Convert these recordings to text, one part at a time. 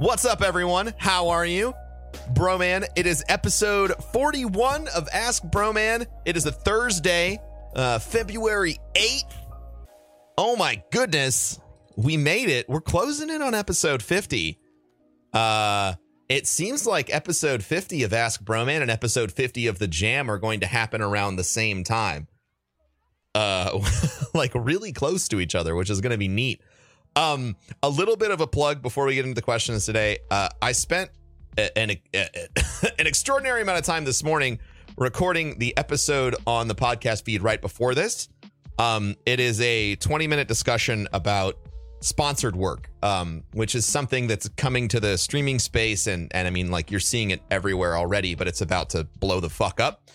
What's up, everyone? How are you? Broman, it is episode 41 of Ask Broman. It is a Thursday, uh, February 8th. Oh my goodness. We made it. We're closing in on episode 50. Uh, it seems like episode 50 of Ask Broman and episode 50 of The Jam are going to happen around the same time. Uh, like really close to each other, which is going to be neat. Um, a little bit of a plug before we get into the questions today. Uh, I spent an an extraordinary amount of time this morning recording the episode on the podcast feed right before this. Um, it is a 20 minute discussion about sponsored work, um, which is something that's coming to the streaming space, and and I mean, like you're seeing it everywhere already, but it's about to blow the fuck up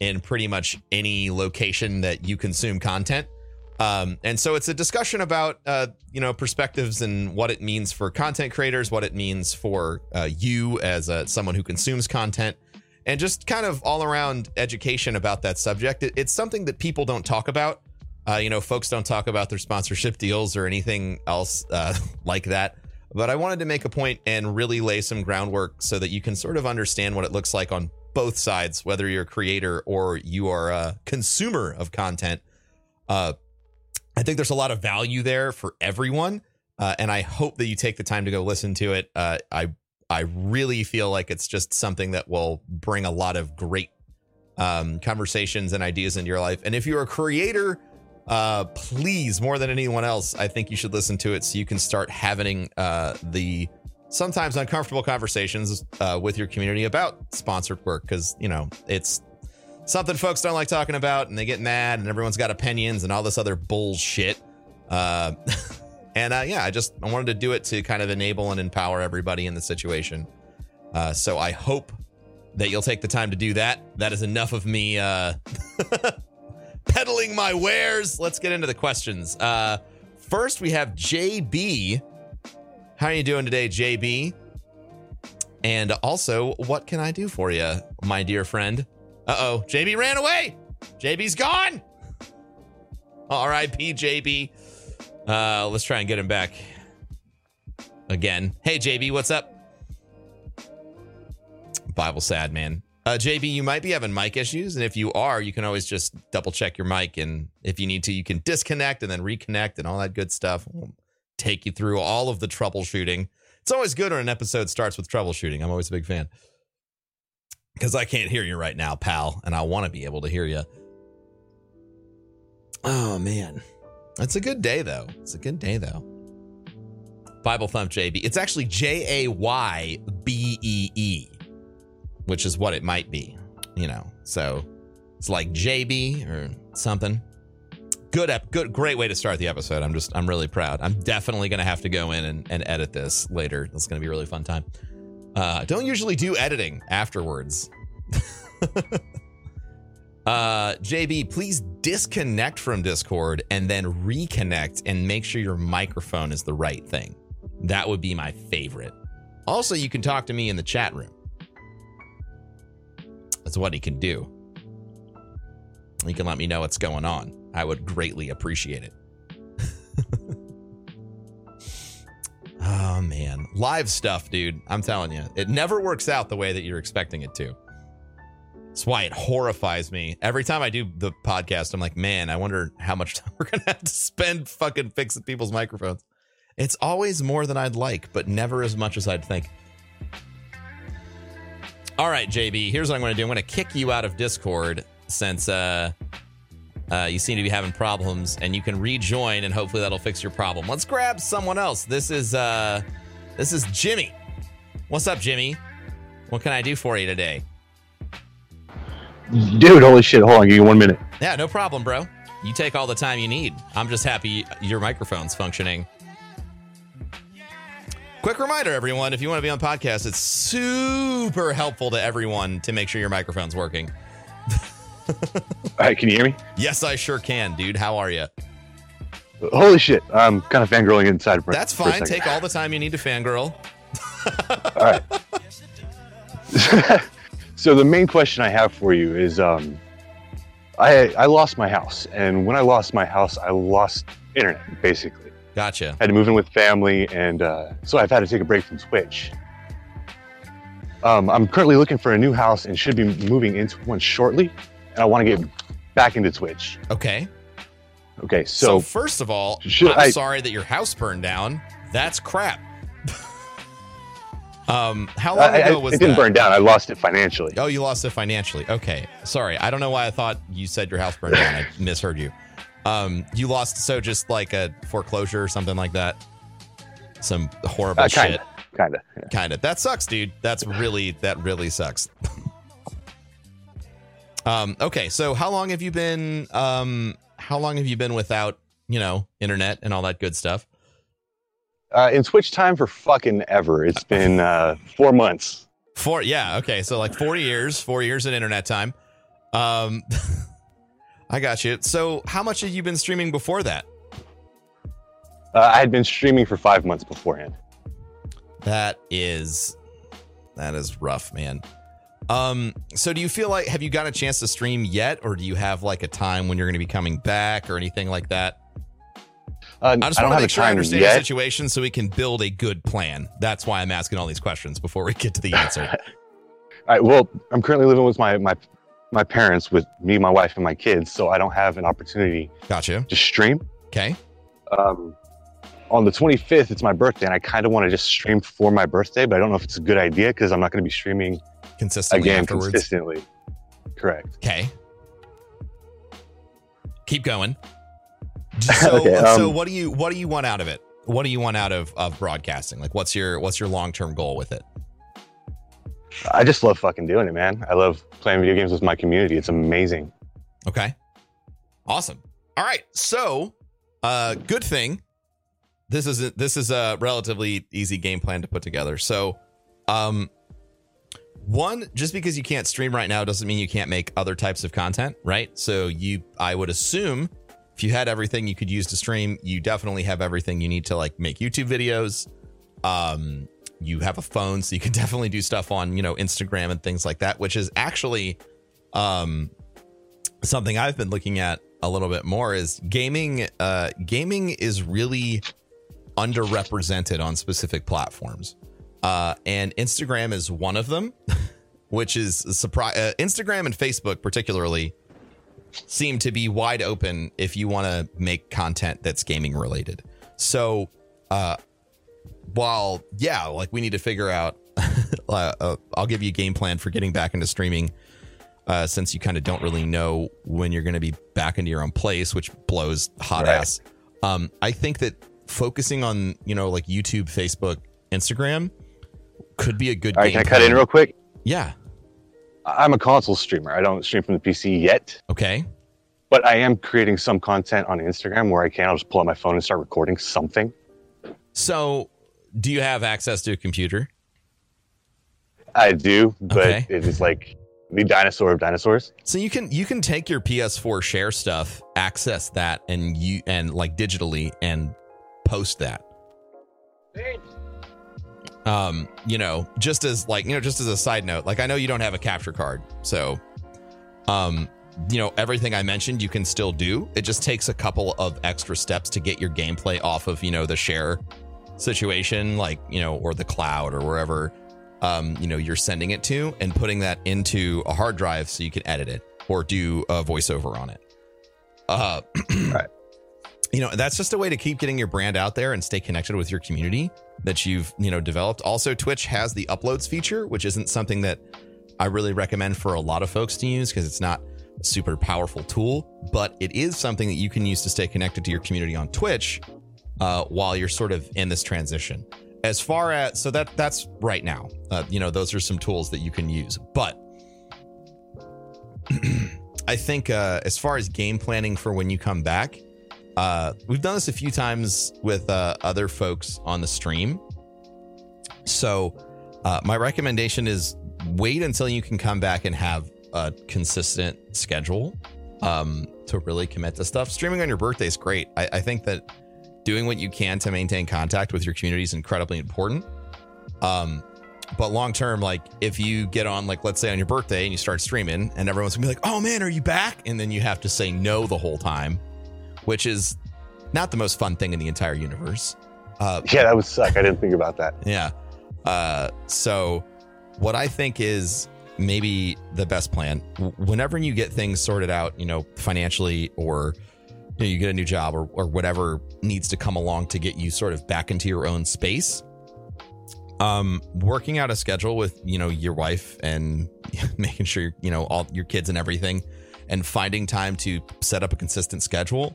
in pretty much any location that you consume content. Um, and so it's a discussion about uh, you know perspectives and what it means for content creators, what it means for uh, you as a, someone who consumes content, and just kind of all around education about that subject. It, it's something that people don't talk about. Uh, you know, folks don't talk about their sponsorship deals or anything else uh, like that. But I wanted to make a point and really lay some groundwork so that you can sort of understand what it looks like on both sides, whether you're a creator or you are a consumer of content. Uh, I think there's a lot of value there for everyone, uh, and I hope that you take the time to go listen to it. Uh, I I really feel like it's just something that will bring a lot of great um, conversations and ideas into your life. And if you're a creator, uh, please more than anyone else, I think you should listen to it so you can start having uh, the sometimes uncomfortable conversations uh, with your community about sponsored work because you know it's something folks don't like talking about and they get mad and everyone's got opinions and all this other bullshit. Uh, and uh, yeah i just i wanted to do it to kind of enable and empower everybody in the situation. Uh, so i hope that you'll take the time to do that. That is enough of me uh, peddling my wares. Let's get into the questions. Uh, first we have jb how are you doing today jb and also what can i do for you my dear friend uh oh, JB ran away. JB's gone. R.I.P. JB. Uh, let's try and get him back again. Hey, JB, what's up? Bible sad, man. Uh, JB, you might be having mic issues, and if you are, you can always just double check your mic, and if you need to, you can disconnect and then reconnect and all that good stuff. We'll take you through all of the troubleshooting. It's always good when an episode starts with troubleshooting. I'm always a big fan because I can't hear you right now, pal, and I want to be able to hear you. Oh man, it's a good day though. It's a good day though. Bible thump JB. It's actually J A Y B E E, which is what it might be. You know, so it's like JB or something. Good, ep- good, great way to start the episode. I'm just, I'm really proud. I'm definitely gonna have to go in and, and edit this later. It's gonna be a really fun time. Uh, don't usually do editing afterwards. uh, JB, please disconnect from Discord and then reconnect and make sure your microphone is the right thing. That would be my favorite. Also, you can talk to me in the chat room. That's what he can do. He can let me know what's going on. I would greatly appreciate it. Oh man, live stuff, dude. I'm telling you, it never works out the way that you're expecting it to. That's why it horrifies me. Every time I do the podcast, I'm like, man, I wonder how much time we're gonna have to spend fucking fixing people's microphones. It's always more than I'd like, but never as much as I'd think. All right, JB, here's what I'm gonna do. I'm gonna kick you out of Discord since uh uh, you seem to be having problems, and you can rejoin, and hopefully that'll fix your problem. Let's grab someone else. This is uh, this is Jimmy. What's up, Jimmy? What can I do for you today? Dude, holy shit. Hold on, give me one minute. Yeah, no problem, bro. You take all the time you need. I'm just happy your microphone's functioning. Quick reminder, everyone, if you want to be on podcast, it's super helpful to everyone to make sure your microphone's working. All right, can you hear me? Yes, I sure can, dude. How are you? Holy shit. I'm kind of fangirling inside. For, That's fine. Take all the time you need to fangirl. All right. so the main question I have for you is, um, I I lost my house, and when I lost my house, I lost internet basically. Gotcha. had to move in with family, and uh, so I've had to take a break from Twitch. Um, I'm currently looking for a new house and should be moving into one shortly, and I want to get back into Twitch. Okay. Okay, So, so, first of all, I'm I- sorry that your house burned down. That's crap. um, how long I- ago was it didn't that? burn down. I lost it financially. Oh, you lost it financially. Okay. Sorry. I don't know why I thought you said your house burned down. I misheard you. Um, you lost so just like a foreclosure or something like that. Some horrible Uh, shit. kinda, kinda. yeah. Kind of. That sucks, dude. That's really that really sucks. um, okay, so how long have you been um how long have you been without, you know, internet and all that good stuff? Uh, in Twitch time for fucking ever. It's been uh, four months. Four yeah, okay. So like 4 years, 4 years in internet time. Um I got you. So how much have you been streaming before that? Uh, I had been streaming for five months beforehand. That is that is rough, man. Um, so do you feel like have you got a chance to stream yet, or do you have like a time when you're gonna be coming back or anything like that? Uh, I just I want don't to have make sure I understand the yet. situation so we can build a good plan. That's why I'm asking all these questions before we get to the answer. All right. Well, I'm currently living with my my my parents, with me, my wife, and my kids, so I don't have an opportunity Gotcha. to stream. Okay. Um, on the 25th, it's my birthday, and I kind of want to just stream for my birthday, but I don't know if it's a good idea because I'm not going to be streaming Consistently again afterwards. consistently. Correct. Okay. Keep going. So, Okay, so um, what do you what do you want out of it? What do you want out of of broadcasting? Like, what's your what's your long term goal with it? I just love fucking doing it, man. I love playing video games with my community. It's amazing. Okay. Awesome. All right. So, uh, good thing. This is a, this is a relatively easy game plan to put together. So, um, one, just because you can't stream right now doesn't mean you can't make other types of content, right? So you, I would assume, if you had everything you could use to stream, you definitely have everything you need to like make YouTube videos. Um, you have a phone, so you can definitely do stuff on you know Instagram and things like that, which is actually, um, something I've been looking at a little bit more is gaming. Uh, gaming is really underrepresented on specific platforms, uh, and Instagram is one of them, which is a surprise. Uh, Instagram and Facebook, particularly, seem to be wide open if you want to make content that's gaming related. So, uh, while yeah, like we need to figure out. uh, uh, I'll give you a game plan for getting back into streaming uh, since you kind of don't really know when you're going to be back into your own place, which blows hot Right. ass. Um, I think that focusing on you know like YouTube, Facebook, Instagram could be a good. All right, game can I cut in real quick? Yeah. I- I'm a console streamer. I don't stream from the PC yet, Okay. but I am creating some content on Instagram where I can. I'll just pull out my phone and start recording something. So, do you have access to a computer? I do, but Okay. it is like the dinosaur of dinosaurs. So you can you can take your PS4 share stuff, access that, and you and like digitally and post that. Um, you know, just as like you know, just as a side note, like I know you don't have a capture card, so um, you know, everything I mentioned you can still do. It just takes a couple of extra steps to get your gameplay off of you know the share situation, like you know, or the cloud or wherever um, you know you're sending it to, and putting that into a hard drive so you can edit it or do a voiceover on it. Uh, Right. You know, that's just a way to keep getting your brand out there and stay connected with your community that you've you know developed. Also, Twitch has the uploads feature, which isn't something that I really recommend for a lot of folks to use because it's not a super powerful tool, but it is something that you can use to stay connected to your community on Twitch uh, while you're sort of in this transition. As far as so that that's right now, uh, you know, those are some tools that you can use. But I think uh, as far as game planning for when you come back, uh, we've done this a few times with uh, other folks on the stream. So uh, my recommendation is wait until you can come back and have a consistent schedule um, to really commit to stuff. Streaming on your birthday is great. I, I think that doing what you can to maintain contact with your community is incredibly important. Um, but long term, like if you get on, like let's say on your birthday and you start streaming, and everyone's gonna be like, "Oh man, are you back?" and then you have to say no the whole time, which is not the most fun thing in the entire universe. Uh, Yeah, that would suck. I didn't think about that. yeah. Uh, so, what I think is maybe the best plan whenever you get things sorted out, you know, financially or you, know, you get a new job or, or whatever needs to come along to get you sort of back into your own space. Um, working out a schedule with you know your wife and making sure you know all your kids and everything, and finding time to set up a consistent schedule,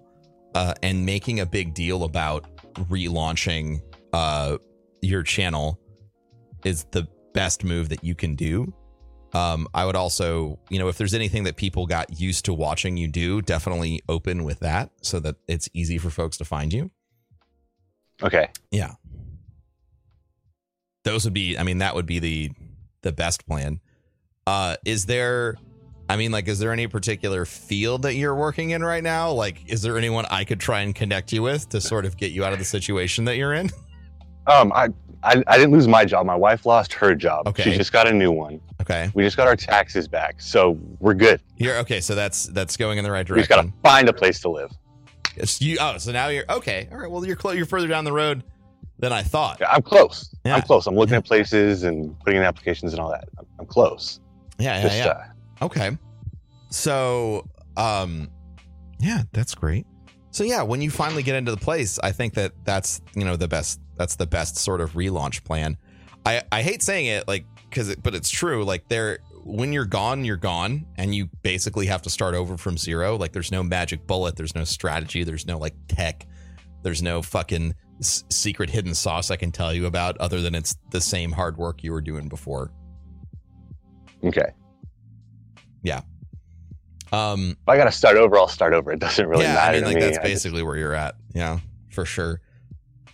uh, and making a big deal about relaunching uh your channel is the best move that you can do. Um, I would also, you know, if there's anything that people got used to watching you do, definitely open with that so that it's easy for folks to find you. Okay. Yeah. Those would be I mean that would be the the best plan. Uh is there I mean like is there any particular field that you're working in right now? Like is there anyone I could try and connect you with to sort of get you out of the situation that you're in? Um, I, I I didn't lose my job. My wife lost her job. Okay. She just got a new one. Okay. We just got our taxes back, so we're good. You're okay, so that's that's going in the right direction. We just gotta find a place to live. It's you oh, so now you're okay. All right. Well you're clo- you're further down the road than I thought. I'm close. Yeah. I'm close. I'm looking at places and putting in applications and all that. I'm, I'm close. Yeah, yeah, Just, yeah. uh, Okay. So, um, yeah, that's great. So yeah, when you finally get into the place, I think that that's you know the best. That's the best sort of relaunch plan. I I hate saying it like because it, but it's true. Like there, when you're gone, you're gone, and you basically have to start over from zero. Like there's no magic bullet. There's no strategy. There's no like tech. There's no fucking s- secret hidden sauce I can tell you about other than it's the same hard work you were doing before. okay. Um, If I gotta start over, I'll start over. It doesn't really yeah, matter I mean, like me. that's I just- basically where you're at. Yeah, for sure.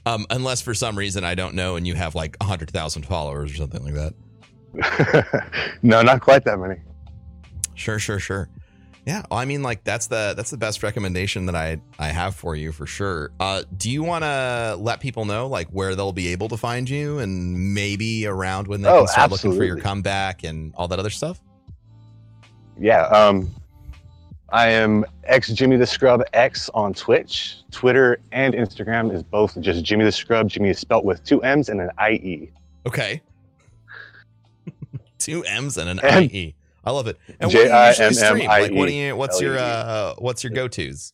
Um, unless for some reason I don't know, and you have like hundred thousand followers or something like that. no, not quite that many. Sure, sure, sure. Yeah, well, I mean, like that's the that's the best recommendation that I I have for you for sure. Uh, do you want to let people know like where they'll be able to find you, and maybe around when they Oh, can start looking for your comeback and all that other stuff? Yeah. Um, I am X Jimmy the Scrub X on Twitch, Twitter, and Instagram is both just Jimmy the Scrub. Jimmy is spelt with two M's and an I E. Okay. Two M's and an And- IE. I love it. And what do you stream? J-I-M-M-I-E. Like, what do you? What's your uh? What's your go tos?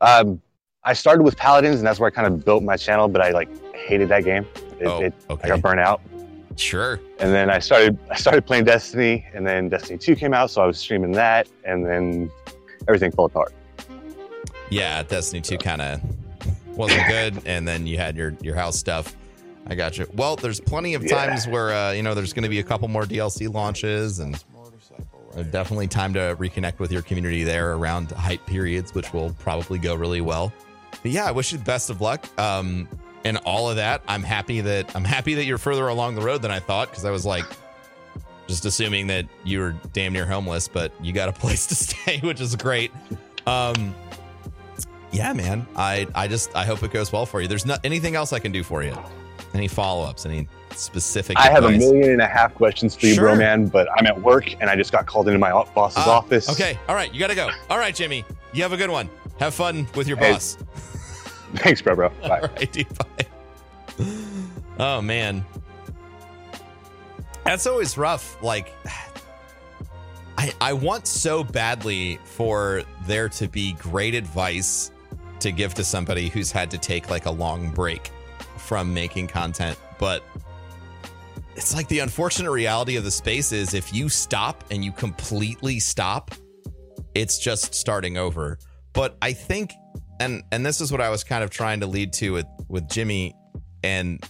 Um, I started with Paladins, and that's where I kind of built my channel. But I like hated that game. It, Oh, it, I got burnt out. Sure. And then I started I started playing Destiny, and then Destiny 2 came out, so I was streaming that, and then everything fell apart. Yeah, Destiny 2 kind of wasn't good, and then you had your your house stuff. I got you. Well, there's plenty of Yeah. times where uh, you know there's going to be a couple more DLC launches, and definitely time to reconnect with your community there around hype periods, which will probably go really well. But yeah, I wish you the best of luck. Um, and all of that, I'm happy that I'm happy that you're further along the road than I thought because I was like just assuming that you were damn near homeless, but you got a place to stay, which is great. Um, yeah, man. I I just I hope it goes well for you. There's not anything else I can do for you. Any follow ups? Any specific? I have a million and a half questions for you, Sure. bro, man, but I'm at work, and I just got called into my boss's Ah, office. Okay. All right. You got to go. All right, Jimmy. You have a good one. Have fun with your Hey, boss. Thanks, bro, bro. Bye. Bye. Oh man, that's always rough. Like, I I want so badly for there to be great advice to give to somebody who's had to take like a long break from making content, but it's like the unfortunate reality of the space is if you stop and you completely stop, it's just starting over. But I think and and this is what I was kind of trying to lead to with with Jimmy and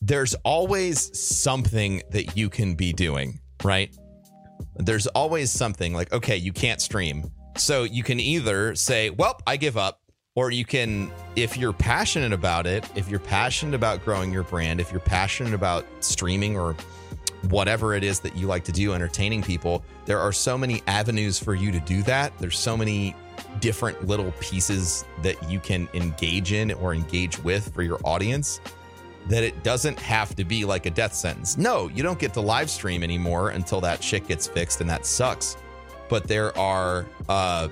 there's always something that you can be doing, right? There's always something like okay, you can't stream. So you can either say, "Well, I give up," or you can if you're passionate about it, if you're passionate about growing your brand, if you're passionate about streaming or whatever it is that you like to do entertaining people, there are so many avenues for you to do that. There's so many different little pieces that you can engage in or engage with for your audience that it doesn't have to be like a death sentence. No, you don't get to live stream anymore until that shit gets fixed and that sucks. But there are uh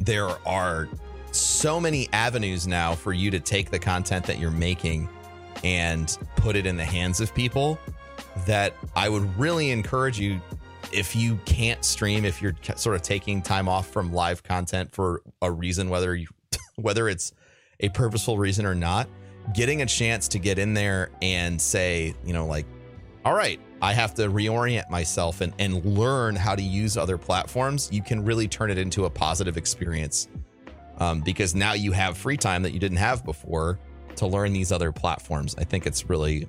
there are so many avenues now for you to take the content that you're making and put it in the hands of people that I would really encourage you if you can't stream if you're sort of taking time off from live content for a reason whether you whether it's a purposeful reason or not getting a chance to get in there and say you know like all right i have to reorient myself and, and learn how to use other platforms you can really turn it into a positive experience. Um, because now you have free time that you didn't have before to learn these other platforms. I think it's really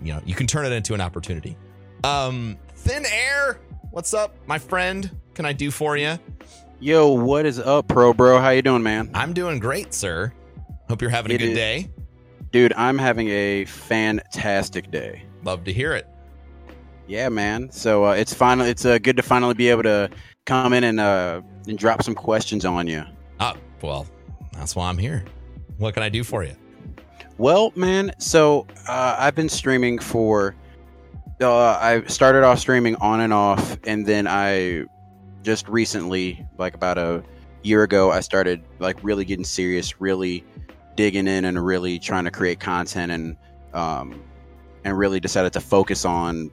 you know you can turn it into an opportunity. Um thin air what's up my friend can i do for you Yo, what is up, pro bro? How you doing, man? i'm doing great sir hope you're having a It good is- day Dude, I'm having a fantastic day. love to hear it Yeah, man. So uh, it's finally it's uh, good to finally be able to come in and uh, and drop some questions on you. oh well that's why i'm here what can i do for you Well, man, so uh, I've been streaming for. Uh, I started off streaming on and off, and then I just recently, like about a year ago, I started like really getting serious, really digging in, and really trying to create content, and um, and really decided to focus on,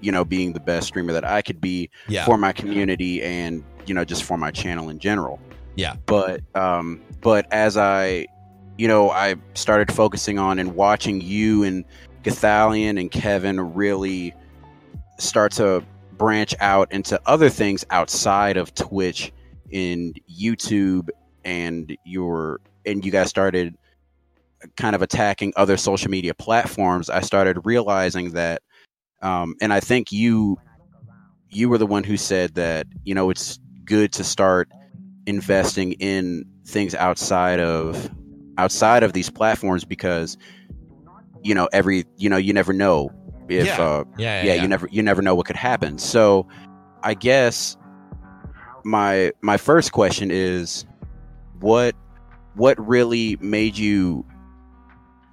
you know, being the best streamer that I could be yeah for my community and you know just for my channel in general Yeah. but um but as i you know i started focusing on and watching you and Gothalion and kevin really start to branch out into other things outside of twitch and youtube and your and you guys started kind of attacking other social media platforms i started realizing that um, and i think you you were the one who said that you know it's good to start investing in things outside of outside of these platforms because you know every you know you never know if Yeah. uh yeah yeah, you never you never know what could happen so i guess my my first question is what what really made you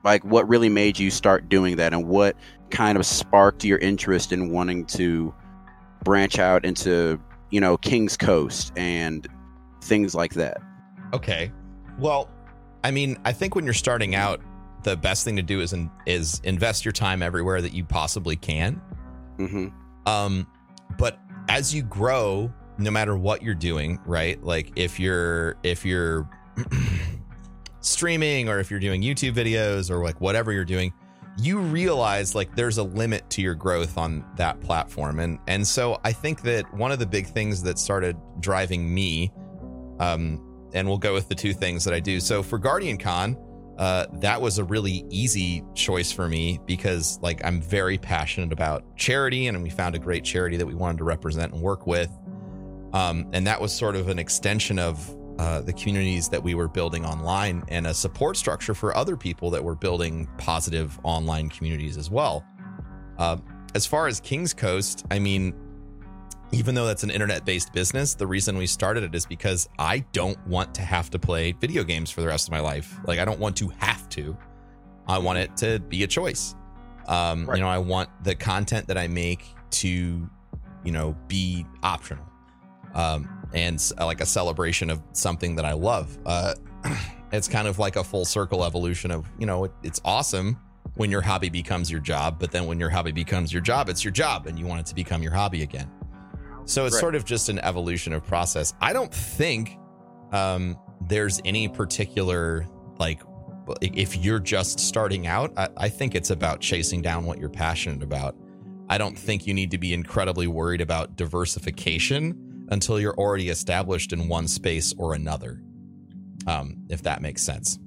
like what really made you start doing that and what kind of sparked your interest in wanting to branch out into you know king's coast and things like that Okay. Well, I mean, I think when you're starting out, the best thing to do is in, is invest your time everywhere that you possibly can. hmm Um, but as you grow, no matter what you're doing, right? Like if you're if you're streaming or if you're doing YouTube videos or like whatever you're doing, you realize like there's a limit to your growth on that platform. And and so I think that one of the big things that started driving me, um, and we'll go with the two things that I do. So for Guardian Con, uh, that was a really easy choice for me because like I'm very passionate about charity and we found a great charity that we wanted to represent and work with. Um, and that was sort of an extension of uh, the communities that we were building online and a support structure for other people that were building positive online communities as well. Uh, as far as King's Coast, I mean, even though that's an internet based business, the reason we started it is because I don't want to have to play video games for the rest of my life. Like, I don't want to have to. I want it to be a choice. Um, Right. You know, I want the content that I make to, you know, be optional um, and like a celebration of something that I love. Uh, it's kind of like a full circle evolution of, you know, it, it's awesome when your hobby becomes your job, but then when your hobby becomes your job, it's your job and you want it to become your hobby again. So it's Right. sort of just an evolution of process. I don't think um, there's any particular like if you're just starting out. I, I think it's about chasing down what you're passionate about. I don't think you need to be incredibly worried about diversification until you're already established in one space or another. Um, if that makes sense.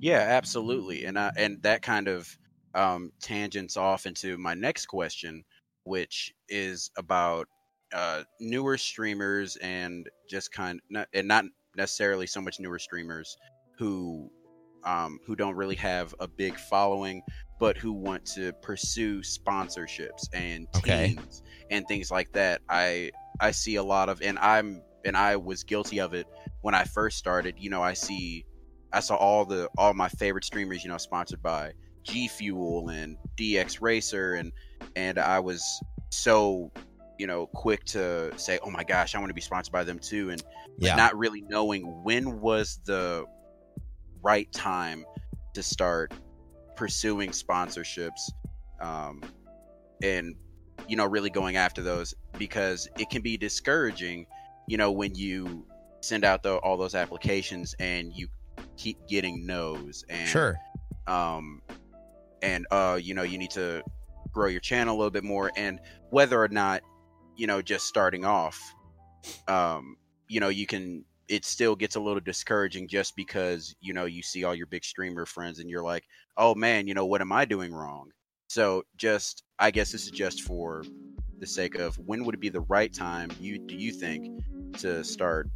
Yeah, absolutely, and I, and that kind of um, tangents off into my next question, which is about uh, newer streamers and just kind not, and not necessarily so much newer streamers who um, who don't really have a big following, but who want to pursue sponsorships and Okay. teams and things like that. I I see a lot of, and I'm and I was guilty of it when I first started. You know, I see I saw all the all my favorite streamers, you know, sponsored by G Fuel and DX Racer, and and I was so you know, quick to say, "Oh my gosh, I want to be sponsored by them too," and Yeah. not really knowing when was the right time to start pursuing sponsorships um, and you know really going after those because it can be discouraging you know when you send out the, all those applications and you keep getting no's and sure. um and uh you know you need to grow your channel a little bit more and whether or not you know just starting off um you know you can it still gets a little discouraging just because you know you see all your big streamer friends and you're like oh man you know what am i doing wrong so just i guess this is just for the sake of when would it be the right time you do you think to start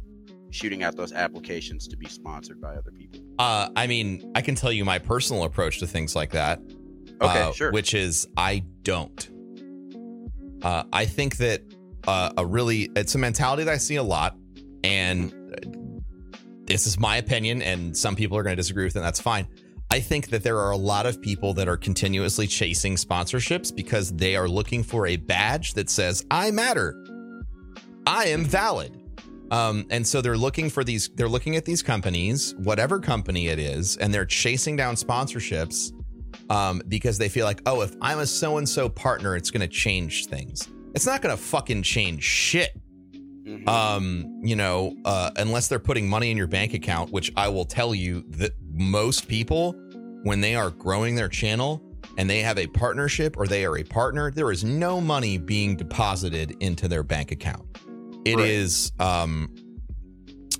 shooting out those applications to be sponsored by other people Uh, I mean, I can tell you my personal approach to things like that. okay uh, sure Which is I don't. Uh, I think that uh, a really it's a mentality that I see a lot, and this is my opinion, and some people are going to disagree with it. And that's fine. I think that there are a lot of people that are continuously chasing sponsorships because they are looking for a badge that says I matter, I am valid. Um, and so they're looking for these, they're looking at these companies, whatever company it is, and they're chasing down sponsorships um, because they feel like, oh, if I'm a so and so partner, it's going to change things. It's not going to fucking change shit. Mhm. Um, you know, uh, unless they're putting money in your bank account, which I will tell you that most people, when they are growing their channel and they have a partnership or they are a partner, there is no money being deposited into their bank account. It Right. is, um,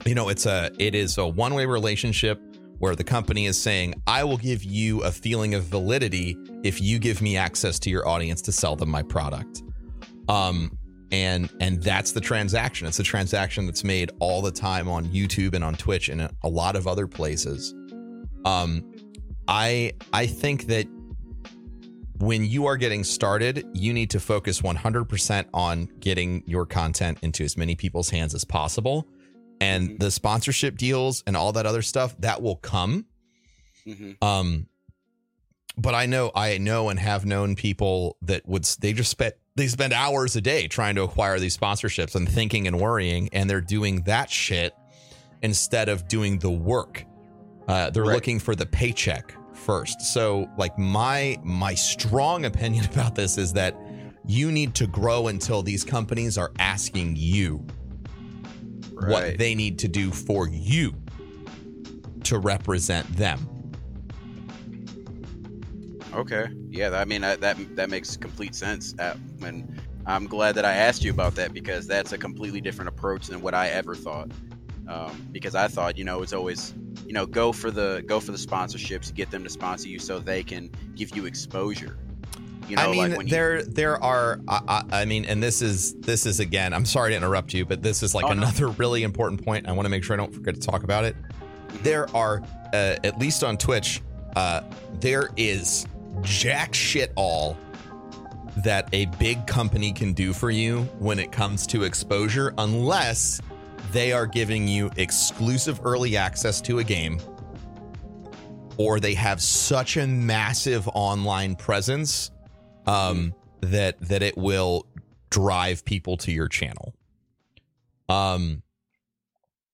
you know, it's a it is a one way relationship where the company is saying, I will give you a feeling of validity if you give me access to your audience to sell them my product. Um, and and that's the transaction. It's a transaction that's made all the time on YouTube and on Twitch and a lot of other places. Um, I I think that when you are getting started, you need to focus 100% on getting your content into as many people's hands as possible. And Mhm. the sponsorship deals and all that other stuff that will come. Mhm. Um, but I know, I know, and have known people that would they just spent they spend hours a day trying to acquire these sponsorships and thinking and worrying, and they're doing that shit instead of doing the work. Uh, they're Right. looking for the paycheck first. So, like my my strong opinion about this is that you need to grow until these companies are asking you what they need to do for you to represent them. Okay. Yeah, I mean that that, that makes complete sense. Uh, and I'm glad that I asked you about that because that's a completely different approach than what I ever thought. Um, because I thought, you know, it's always, you know, go for the go for the sponsorships, get them to sponsor you so they can give you exposure. You know, I mean, like when you, there there are. I, I, mean, and this is this is again. I'm sorry to interrupt you, but this is like Oh, no. another really important point. I want to make sure I don't forget to talk about it. There are, uh, at least on Twitch, uh, there is jack shit all that a big company can do for you when it comes to exposure, unless they are giving you exclusive early access to a game or they have such a massive online presence um, that that it will drive people to your channel. Um,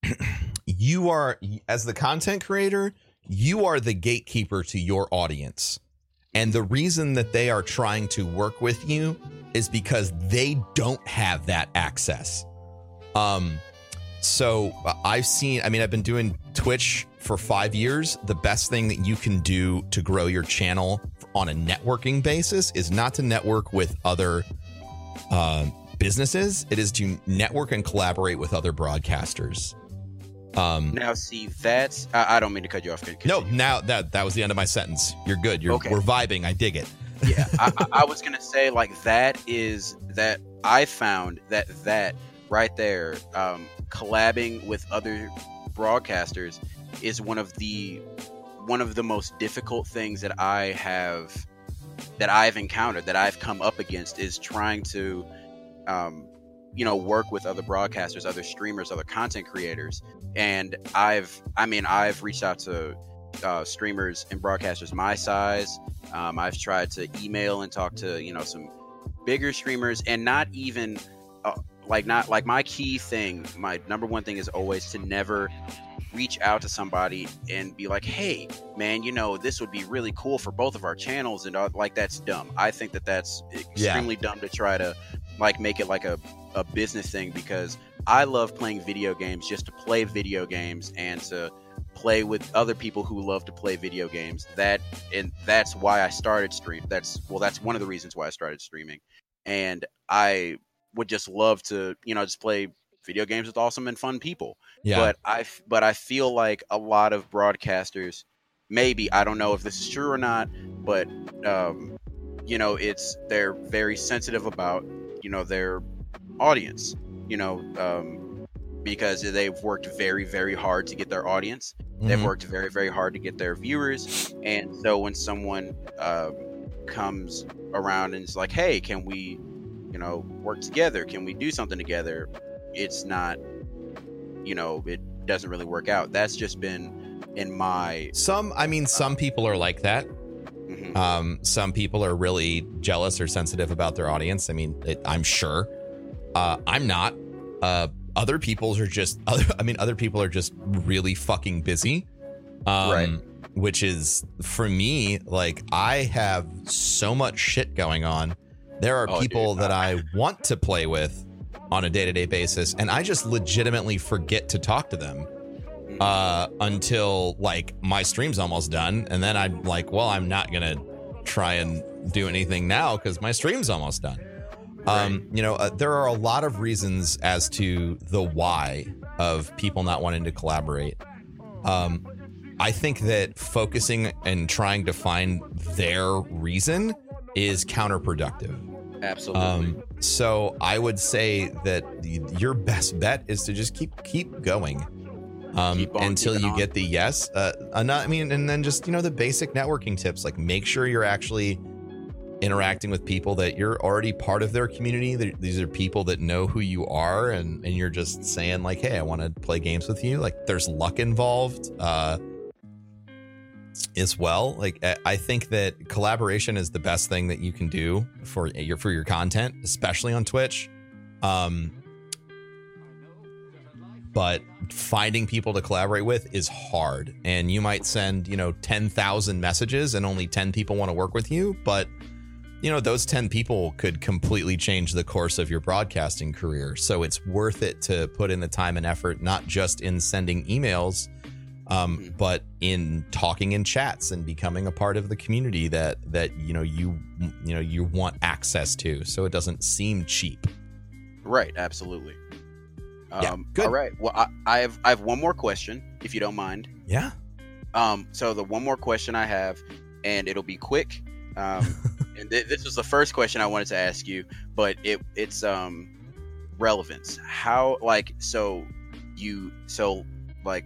you are as the content creator, you are the gatekeeper to your audience. And the reason that they are trying to work with you is because they don't have that access. Um, so uh, I've seen, I mean, I've been doing Twitch for five years. The best thing that you can do to grow your channel on a networking basis is not to network with other uh, businesses, it is to network and collaborate with other broadcasters. Um, now see that's I, I don't mean to cut you off. No, now that that was the end of my sentence. You're good. You're Okay. we're vibing. I dig it. yeah I, I, I was gonna say like that is that i found that that right there um collabing with other broadcasters is one of the one of the most difficult things that i have that i've encountered that i've come up against is trying to um you know work with other broadcasters other streamers other content creators. And i've i mean i've reached out to uh, streamers and broadcasters my size. Um, I've tried to email and talk to you know some bigger streamers, and not even uh, like not like my key thing my number one thing is always to never reach out to somebody and be like hey man you know this would be really cool for both of our channels and uh, like that's dumb. I think that that's extremely dumb to try to like make it like a, a business thing because i love playing video games just to play video games and to play with other people who love to play video games. That and that's why i started stream that's well that's one of the reasons why i started streaming. And i would just love to you know just play video games with awesome and fun people Yeah. but i but i feel like a lot of broadcasters maybe i don't know if this is true or not but um you know it's they're very sensitive about you know their audience you know um because they've worked very very hard to get their audience They've Mhm. worked very, very hard to get their viewers. And so when someone um, comes around and is like, hey, can we, you know, work together? Can we do something together? It's not, you know, it doesn't really work out. That's just been in my. Some, I mean, some people are like that. mhm. Um, some people are really jealous or sensitive about their audience. I mean, it, I'm sure. Uh, I'm not. Uh, other people's are just. Other, I mean, other people are just really fucking busy. Um, Right. Which is for me, like I have so much shit going on. There are Oh, people dude. that I want to play with on a day to day basis, and I just legitimately forget to talk to them uh, until like my stream's almost done, and then I'm like, well, I'm not gonna try and do anything now because my stream's almost done. Um, you know, uh, there are a lot of reasons as to the why of people not wanting to collaborate. Um, I think that focusing and trying to find their reason is counterproductive. Absolutely. Um, so I would say that your best bet is to just keep keep going um, Keep on until you on. get the yes. Uh, and not- I mean, and then just you know the basic networking tips, like make sure you're actually interacting with people that you're already part of their community. That These are people that know who you are, and and you're just saying like, hey, I want to play games with you. Like, there's luck involved. Uh, as well. Like I- think that collaboration is the best thing that you can do for your for your content, especially on Twitch. Um but finding people to collaborate with is hard. And you might send, you know, 10,000 messages and only 10 people want to work with you, but you know, those 10 people could completely change the course of your broadcasting career. So it's worth it to put in the time and effort not just in sending emails um, Mhm. but in talking in chats and becoming a part of the community that that you know you you know you want access to, so it doesn't seem cheap. right. Absolutely. Yeah, Um, good. All right. Well, I, I have I have one more question, if you don't mind. Yeah, Um, so the one more question I have, and it'll be quick. Um, and th- this was the first question I wanted to ask you, but it it's um relevance. How like so you so like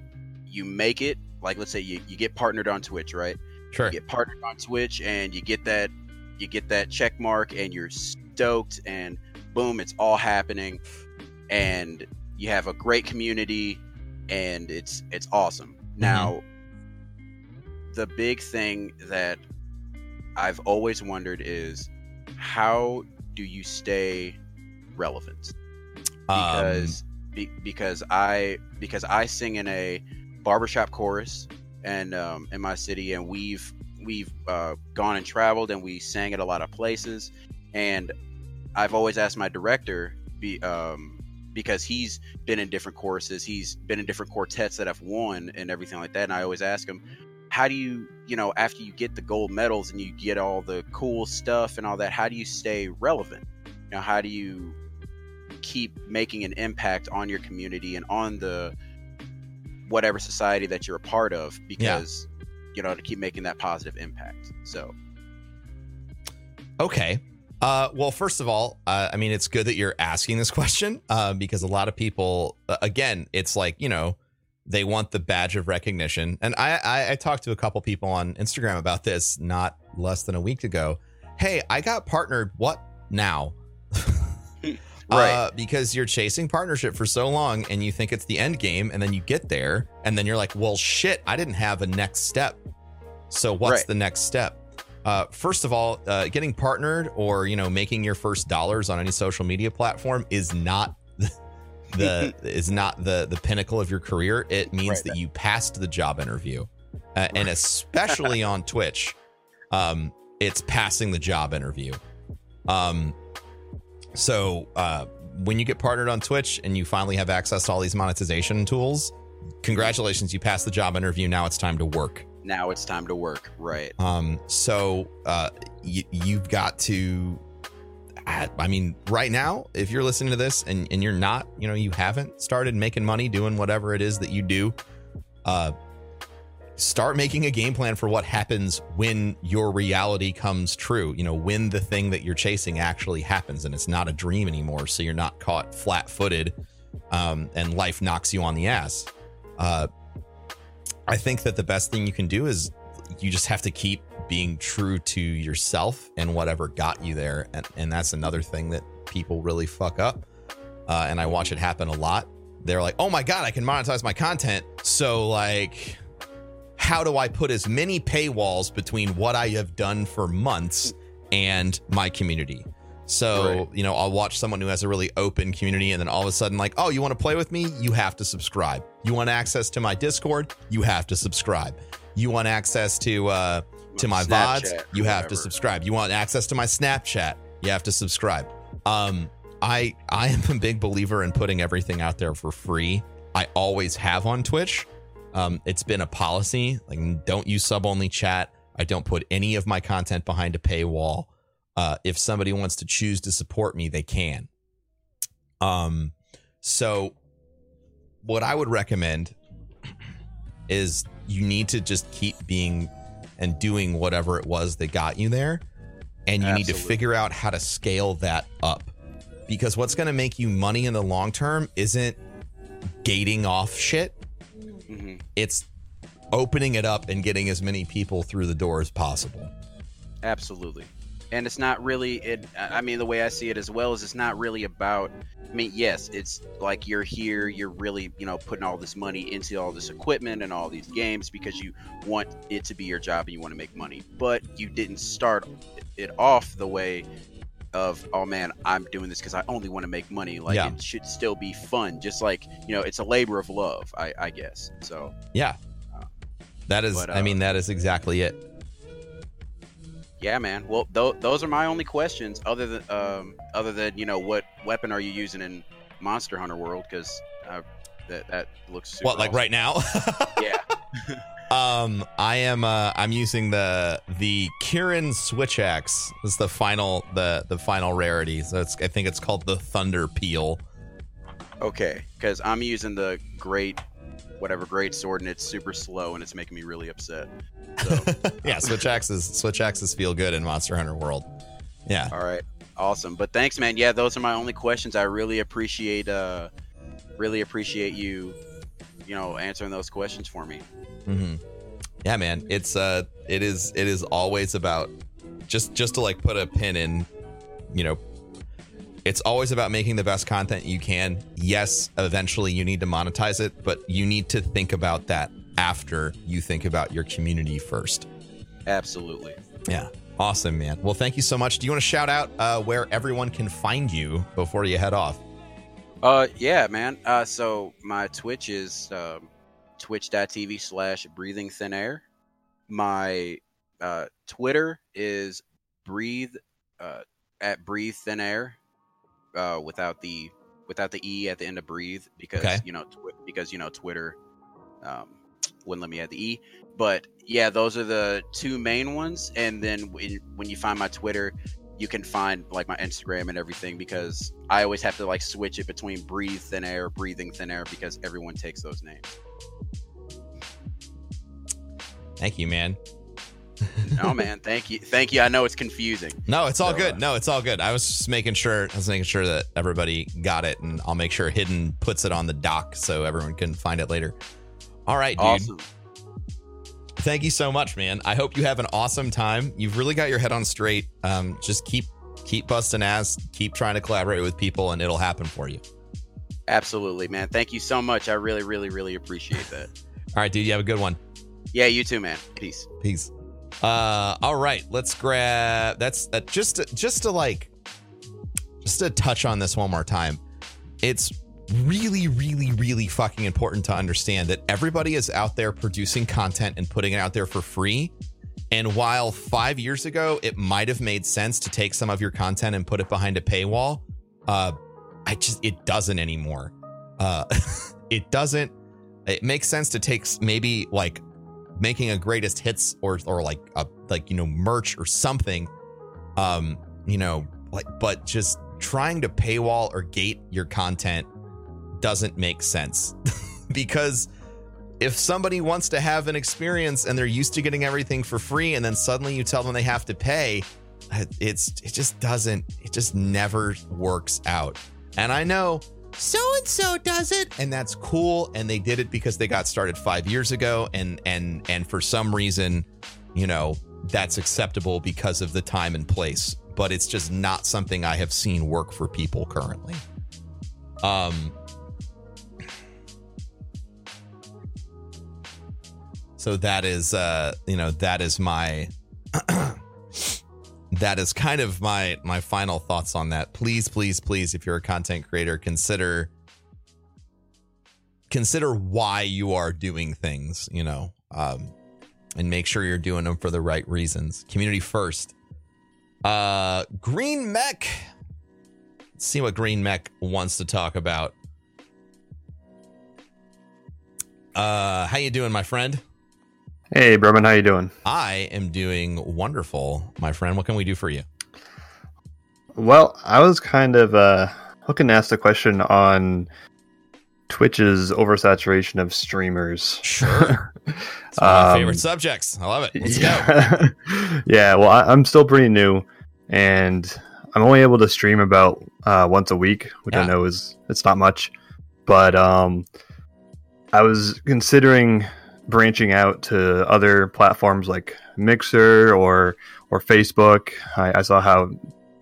you make it like let's say you, you get partnered on Twitch, right? sure. You get partnered on Twitch and you get that you get that check mark and you're stoked and boom, it's all happening and you have a great community and it's it's awesome. Mm-hmm. Now the big thing that I've always wondered is how do you stay relevant? Um, because be, because I because I sing in a barbershop chorus and um, in my city and we've we've uh, gone and traveled and we sang at a lot of places. And I've always asked my director be um, because he's been in different choruses he's been in different quartets that have won and everything like that and I always ask him how do you you know after you get the gold medals and you get all the cool stuff and all that how do you stay relevant? You know how do you keep making an impact on your community and on the whatever society that you're a part of because you know to keep making that positive impact so Okay. Uh, well, first of all, uh, I mean, it's good that you're asking this question uh, because a lot of people, uh, again, it's like, you know, they want the badge of recognition. And I, I, I talked to a couple people on Instagram about this not less than a week ago. Hey, I got partnered. What now? Right. Uh, because you're chasing partnership for so long and you think it's the end game, and then you get there, and then you're like, well, shit, I didn't have a next step. So what's Right. the next step? Uh, first of all, uh, getting partnered or you know making your first dollars on any social media platform is not the is not the the pinnacle of your career. It means Right. that you passed the job interview, uh, and especially on Twitch, um, it's passing the job interview. Um, so uh, when you get partnered on Twitch and you finally have access to all these monetization tools, congratulations, you passed the job interview. Now it's time to work. Now it's time to work. Right. Um, so uh, y- you've got to. I I mean, right now, if you're listening to this and, and you're not, you know, you haven't started making money doing whatever it is that you do, uh, start making a game plan for what happens when your reality comes true. You know, when the thing that you're chasing actually happens and it's not a dream anymore. So you're not caught flat footed um, and life knocks you on the ass. Uh, I think that the best thing you can do is you just have to keep being true to yourself and whatever got you there. And, and that's another thing that people really fuck up. Uh, and I watch it happen a lot. They're like, oh my God, I can monetize my content. So, like, how do I put as many paywalls between what I have done for months and my community? So, Right. you know, I'll watch someone who has a really open community and then all of a sudden, like, oh, you want to play with me? You have to subscribe. You want access to my Discord? You have to subscribe. You want access to uh to my VODs? You have to subscribe. You want access to my Snapchat? You have to subscribe. Um I I am a big believer in putting everything out there for free. I always have on Twitch. Um, it's been a policy like don't use sub only chat. I don't put any of my content behind a paywall. Uh, if somebody wants to choose to support me, they can. Um, so what I would recommend is you need to just keep being and doing whatever it was that got you there, and you need to figure out how to scale that up. Because what's going to make you money in the long term isn't gating off shit it's opening it up and getting as many people through the door as possible. Absolutely. And it's not really it I mean the way I see it as well is it's not really about I mean yes, it's like you're here, you're really, you know, putting all this money into all this equipment and all these games because you want it to be your job and you want to make money. But you didn't start it off the way of oh man, I'm doing this because I only want to make money. Like Yeah. it should still be fun. Just like, you know, it's a labor of love, I, I guess. So Yeah. That is But, I uh, mean that is exactly it. Yeah, man. Well, th- those are my only questions. Other than um, other than you know, what weapon are you using in Monster Hunter World? Because uh, that that looks super What like awesome. right now? Yeah. um I am uh I'm using the the Kirin Switch Axe. This is the final the the final rarity. So it's I think it's called the Thunder Peel. Okay. Because I'm using the great, whatever great sword, and it's super slow, and it's making me really upset. So, yeah, Switch Axes Switch Axes feel good in Monster Hunter World. Yeah. all right, awesome. But thanks, man. Yeah, those are my only questions. I really appreciate, uh, really appreciate you, you know, answering those questions for me. hmm Yeah, man. It's uh, it is it is always about just just to like put a pin in, you know, it's always about making the best content you can. Yes, eventually you need to monetize it, but you need to think about that after you think about your community first. Absolutely. Yeah. Awesome, man. Well, thank you so much. Do you want to shout out uh, where everyone can find you before you head off? Uh, yeah, man. Uh, so my Twitch is um, twitch.tv slash breathing thin air. My uh, Twitter is breathe uh, at breathe thin air uh, without the without the e at the end of breathe because Okay. you know twi- because you know Twitter um, wouldn't let me add the e. But yeah, those are the two main ones. And then when, when you find my Twitter, you can find like my Instagram and everything because I always have to like switch it between breathe thin air, breathing thin air because everyone takes those names. Thank you, man. no man, thank you, thank you. I know it's confusing. No, it's all So, good. uh, No, it's all good. I was just making sure. I was making sure that everybody got it, and I'll make sure Hidden puts it on the doc so everyone can find it later. All right, dude. Awesome. Thank you so much, man. I hope you have an awesome time. You've really got your head on straight. Um, just keep keep busting ass. Keep trying to collaborate with people, and it'll happen for you. Absolutely, man. Thank you so much. I really, really, really appreciate that. All right, dude. You have a good one. Yeah, you too, man. Peace. Peace. Uh, all right, let's grab. That's uh, just to, just to like, just to touch on this one more time. It's really, really, really fucking important to understand that everybody is out there producing content and putting it out there for free. And while five years ago it might have made sense to take some of your content and put it behind a paywall, uh, I just it doesn't anymore. Uh, it doesn't. It makes sense to take maybe like making a greatest hits or or like a like you know merch or something. Um, you know, like but just trying to paywall or gate your content doesn't make sense. Because if somebody wants to have an experience and they're used to getting everything for free and then suddenly you tell them they have to pay it's it just doesn't it just never works out. And i know so and so does it and that's cool and they did it because they got started 5 years ago and and and for some reason you know that's acceptable because of the time and place. But it's just not something i have seen work for people currently. Um so that is uh you know that is my that is kind of my my final thoughts on that. Please please please if you're a content creator consider consider why you are doing things you know um and make sure you're doing them for the right reasons. Community first. Uh green mech. Let's see what green mech wants to talk about. Uh how you doing my friend Hey, Broman, how you doing? I am doing wonderful, my friend. What can we do for you? Well, I was kind of uh, looking to ask the question on Twitch's oversaturation of streamers. Sure. It's one of my Um, favorite subjects. I love it. Let's go. yeah. yeah, well, I, I'm still pretty new, and I'm only able to stream about uh, once a week, which Yeah. I know is it's not much. But um, I was considering branching out to other platforms like Mixer or or Facebook. I, I saw how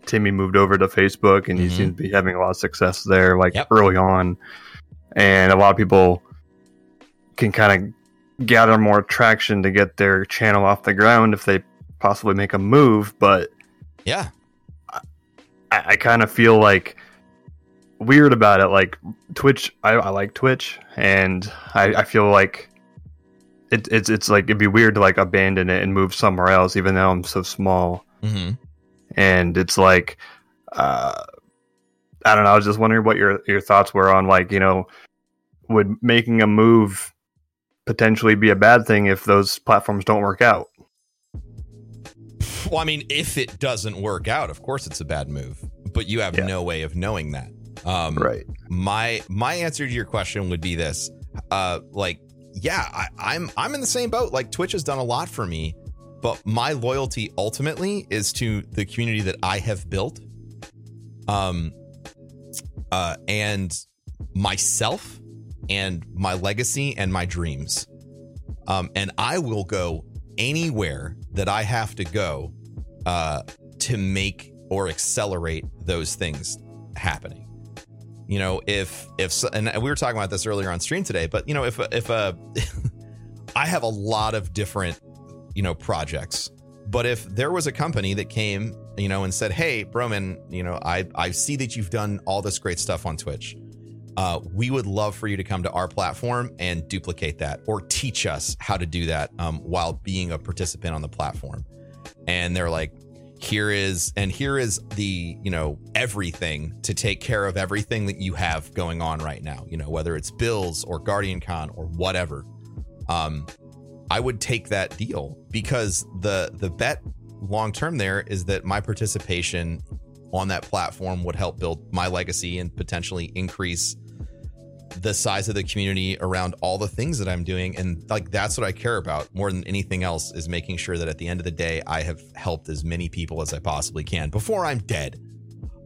Timmy moved over to Facebook, and Mhm. he seems to be having a lot of success there, like Yep. early on. And a lot of people can kind of gather more traction to get their channel off the ground if they possibly make a move. But Yeah. I, I kind of feel like weird about it. Like Twitch, I, I like Twitch, and I, I feel like it, it's it's like it'd be weird to like abandon it and move somewhere else, even though I'm so small. hmm And it's like, uh, I don't know. I was just wondering what your your thoughts were on like you know, would making a move potentially be a bad thing if those platforms don't work out? Well, I mean, if it doesn't work out, of course it's a bad move, but you have Yeah. no way of knowing that. Um, Right. My my answer to your question would be this: uh, like, yeah, I, I'm I'm in the same boat. Like, Twitch has done a lot for me, but my loyalty ultimately is to the community that I have built, um, uh, and myself, and my legacy and my dreams. Um, and I will go anywhere that I have to go uh, to make or accelerate those things happening. You know, if if and we were talking about this earlier on stream today, but you know, if if a I have a lot of different you know projects, but if there was a company that came you know and said, "Hey, Broman, you know, I I see that you've done all this great stuff on Twitch." Uh, we would love for you to come to our platform and duplicate that or teach us how to do that um, while being a participant on the platform. And they're like, here is, and here is the, you know, everything to take care of everything that you have going on right now, you know, whether it's bills or Guardian Con or whatever. Um, I would take that deal because the the bet long term there is that my participation on that platform would help build my legacy and potentially increase the size of the community around all the things that I'm doing. And like that's what I care about more than anything else is making sure that at the end of the day, I have helped as many people as I possibly can before I'm dead.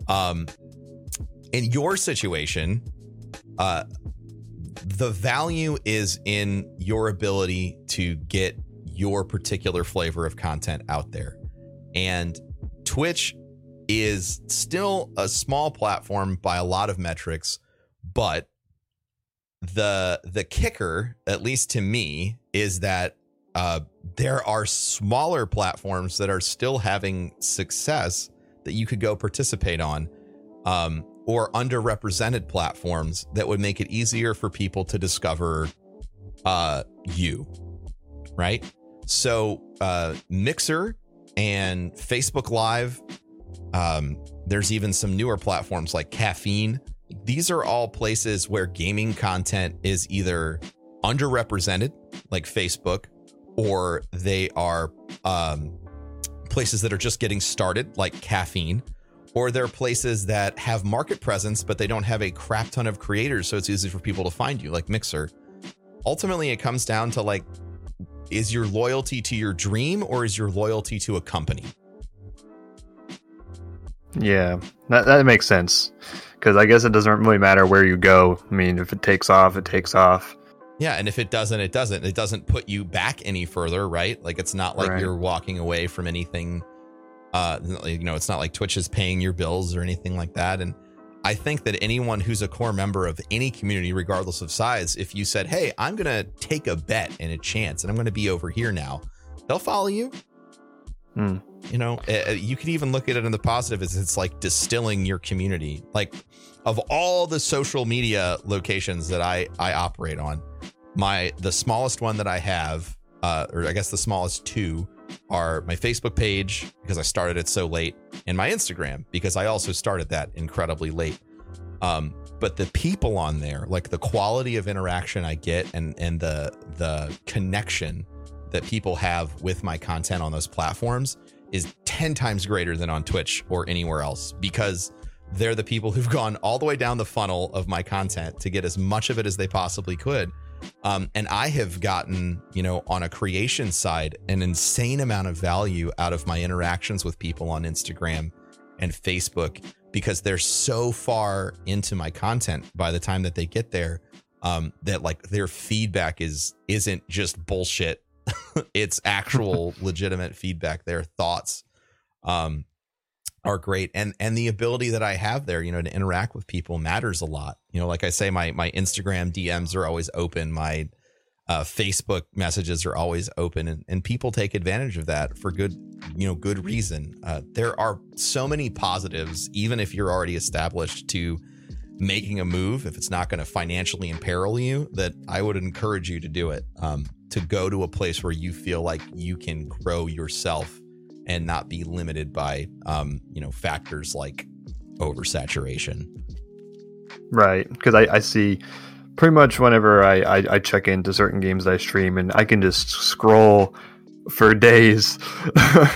Um, in your situation, uh, the value is in your ability to get your particular flavor of content out there. And Twitch is still a small platform by a lot of metrics, but the the kicker, at least to me, is that uh, there are smaller platforms that are still having success that you could go participate on, um, or underrepresented platforms that would make it easier for people to discover uh, you, right? So, uh, Mixer and Facebook Live. Um, there's even some newer platforms like Caffeine. These are all places where gaming content is either underrepresented, like Facebook, or they are um, places that are just getting started, like Caffeine, or they're places that have market presence, but they don't have a crap ton of creators, so it's easy for people to find you, like Mixer. Ultimately, it comes down to like, is your loyalty to your dream or is your loyalty to a company? Yeah, that that makes sense. Because I guess it doesn't really matter where you go. I mean, if it takes off, it takes off. Yeah, and if it doesn't, it doesn't. It doesn't put you back any further, right? Like it's not like Right. you're walking away from anything. Uh, you know, it's not like Twitch is paying your bills or anything like that. And I think that anyone who's a core member of any community, regardless of size, if you said, "Hey, I'm gonna take a bet and a chance, and I'm gonna be over here now," they'll follow you. Hmm. You know, uh, you could even look at it in the positive as it's like distilling your community. Like of all the social media locations that I I operate on, my the smallest one that I have, uh, or I guess the smallest two, are my Facebook page because I started it so late, and my Instagram because I also started that incredibly late. Um, but the people on there, like the quality of interaction I get, and and the the connection that people have with my content on those platforms is 10 times greater than on Twitch or anywhere else because they're the people who've gone all the way down the funnel of my content to get as much of it as they possibly could. Um, and I have gotten, you know, on a creation side, an insane amount of value out of my interactions with people on Instagram and Facebook because they're so far into my content by the time that they get there um, that like their feedback is isn't just bullshit it's actual legitimate feedback. Their thoughts um are great. And and the ability that i have there you know to interact with people matters a lot. You know like i say my my instagram dms are always open. My uh, facebook messages are always open. And, and people take advantage of that for good you know good reason. Uh, there are so many positives even if you're already established to making a move if it's not going to financially imperil you that i would encourage you to do it. Um, to go to a place where you feel like you can grow yourself and not be limited by um, you know factors like oversaturation. Right, because I, I see pretty much whenever I, I, I check into certain games that I stream, and I can just scroll for days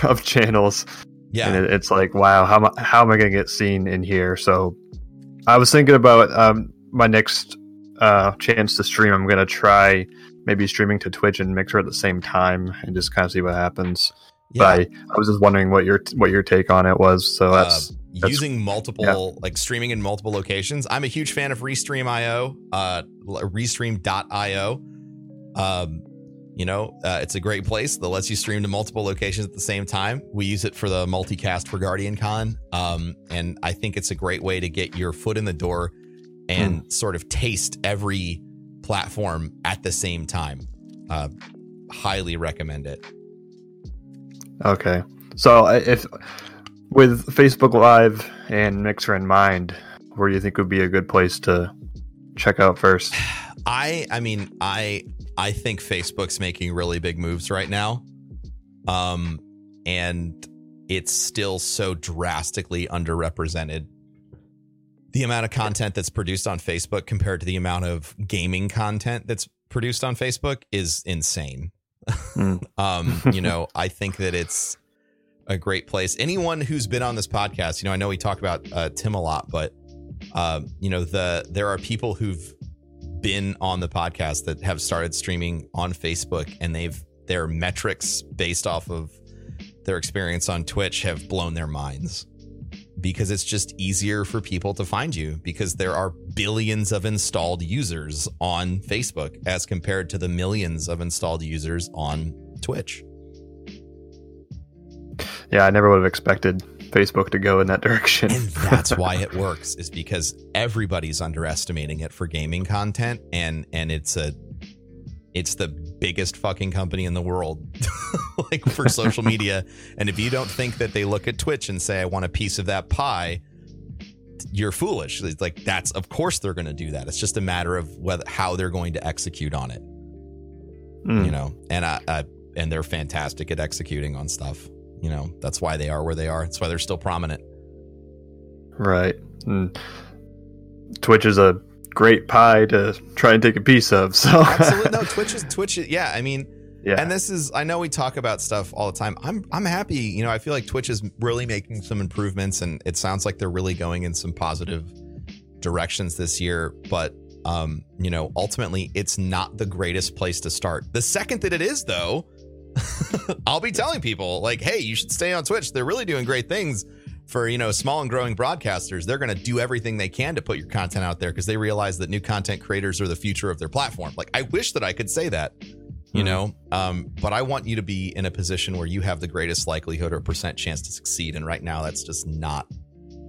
of channels, yeah. And it, it's like, wow, how am I, how am I going to get seen in here? So I was thinking about um, my next uh, chance to stream. I'm going to try maybe streaming to Twitch and Mixer at the same time, and just kind of see what happens. yeah But I, I was just wondering what your what your take on it was. So that's uh, that's- using multiple like streaming in multiple locations i'm a huge fan of restream.io uh restream.io um you know uh, it's a great place that lets you stream to multiple locations at the same time we use it for the multicast for guardian con um and i think it's a great way to get your foot in the door and sort of taste every platform at the same time uh highly recommend it Okay. So if with Facebook Live and Mixer in mind, where do you think would be a good place to check out first? I I mean I I think Facebook's making really big moves right now. Um and it's still so drastically underrepresented. The amount of content that's produced on Facebook compared to the amount of gaming content that's produced on Facebook is insane. Hmm. um, you know, I think that it's a great place. Anyone who's been on this podcast, you know, I know we talk about uh, Tim a lot, but um, you know, the there are people who've been on the podcast that have started streaming on Facebook, and they've their metrics based off of their experience on Twitch have blown their minds because it's just easier for people to find you because there are billions of installed users on Facebook as compared to the millions of installed users on Twitch. Yeah, I never would have expected Facebook to go in that direction. And that's why it works is because everybody's underestimating it for gaming content and and it's a it's the biggest fucking company in the world, like for social media. And if you don't think that they look at Twitch and say, I want a piece of that pie, you're foolish. It's like that's of course they're going to do that. It's just a matter of whether how they're going to execute on it. Mm. You know, and I, I and they're fantastic at executing on stuff. You know, that's why they are where they are. That's why they're still prominent. Right. And Twitch is a great pie to try and take a piece of. So Absolutely, no. Twitch is Twitch. Is, yeah, I mean, yeah. and this is. I know we talk about stuff all the time. I'm I'm happy. You know, I feel like Twitch is really making some improvements, and it sounds like they're really going in some positive directions this year. But um, you know, ultimately, it's not the greatest place to start. The second that it is, though, I'll be telling people like, hey, you should stay on Twitch. They're really doing great things for you know small and growing broadcasters. They're going to do everything they can to put your content out there because they realize that new content creators are the future of their platform. Like, I wish that I could say that. You Mhm. know, um, but I want you to be in a position where you have the greatest likelihood or percent chance to succeed. And right now, that's just not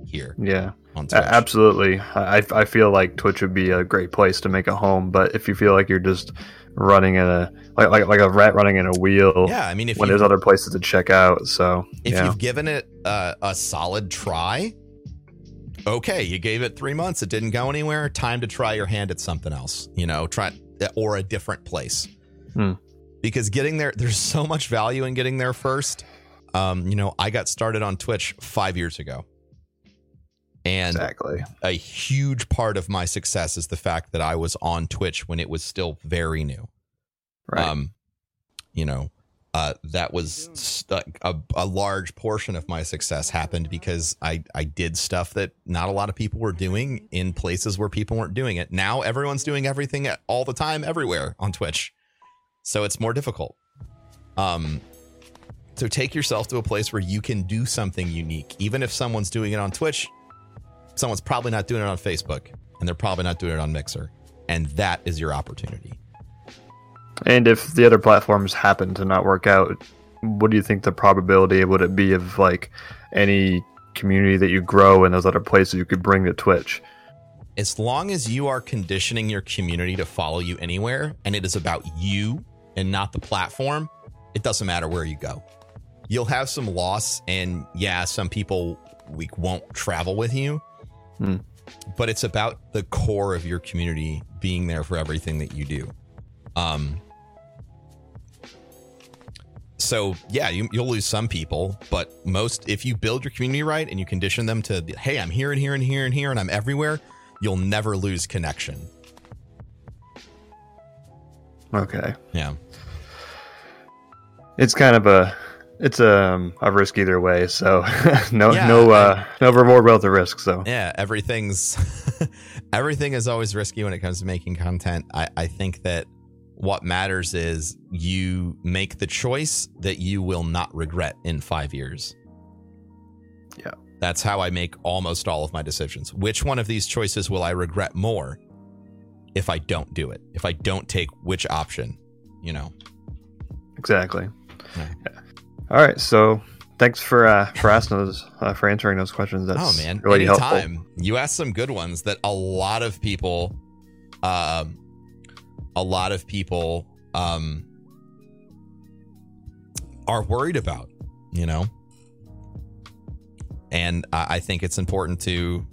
here yeah. on A- Twitch. absolutely. I, I feel like Twitch would be a great place to make a home, but if you feel like you're just running in a like like, like a rat running in a wheel Yeah, I mean, if when you there's other places to check out, so if yeah. you've given it uh, a solid try, okay, you gave it three months, it didn't go anywhere. Time to try your hand at something else, you know, try or a different place. Hmm. Because getting there, there's so much value in getting there first. Um, you know, I got started on Twitch five years ago, and exactly. a huge part of my success is the fact that I was on Twitch when it was still very new. Right. Um, you know, uh, that was st- a, a large portion of my success happened because I, I did stuff that not a lot of people were doing in places where people weren't doing it. Now everyone's doing everything all the time, everywhere on Twitch. So it's more difficult. Um, so take yourself to a place where you can do something unique. Even if someone's doing it on Twitch, someone's probably not doing it on Facebook and they're probably not doing it on Mixer. And that is your opportunity. And if the other platforms happen to not work out, what do you think the probability would it be of like any community that you grow in those other places you could bring to Twitch? as long as you are conditioning your community to follow you anywhere and it is about you and not the platform, it doesn't matter where you go. You'll have some loss, and yeah, some people we won't travel with you, Hmm. but it's about the core of your community being there for everything that you do. Um, so yeah, you, you'll lose some people, but most if you build your community right and you condition them to, hey, I'm here and here and here and here and I'm everywhere, you'll never lose connection. Okay. Yeah. It's kind of a it's um a risk either way, so no Yeah, no uh no reward without the risk, so Yeah, everything's everything is always risky when it comes to making content. I, I think that what matters is you make the choice that you will not regret in five years. Yeah. That's how I make almost all of my decisions. Which one of these choices will I regret more if I don't do it? If I don't take which option, you know? exactly. Yeah. Yeah. All right, so thanks for uh for asking those uh, for answering those questions. That's oh man, really anytime. helpful. You asked some good ones that a lot of people, um, a lot of people, um, are worried about. You know, and I, I think it's important to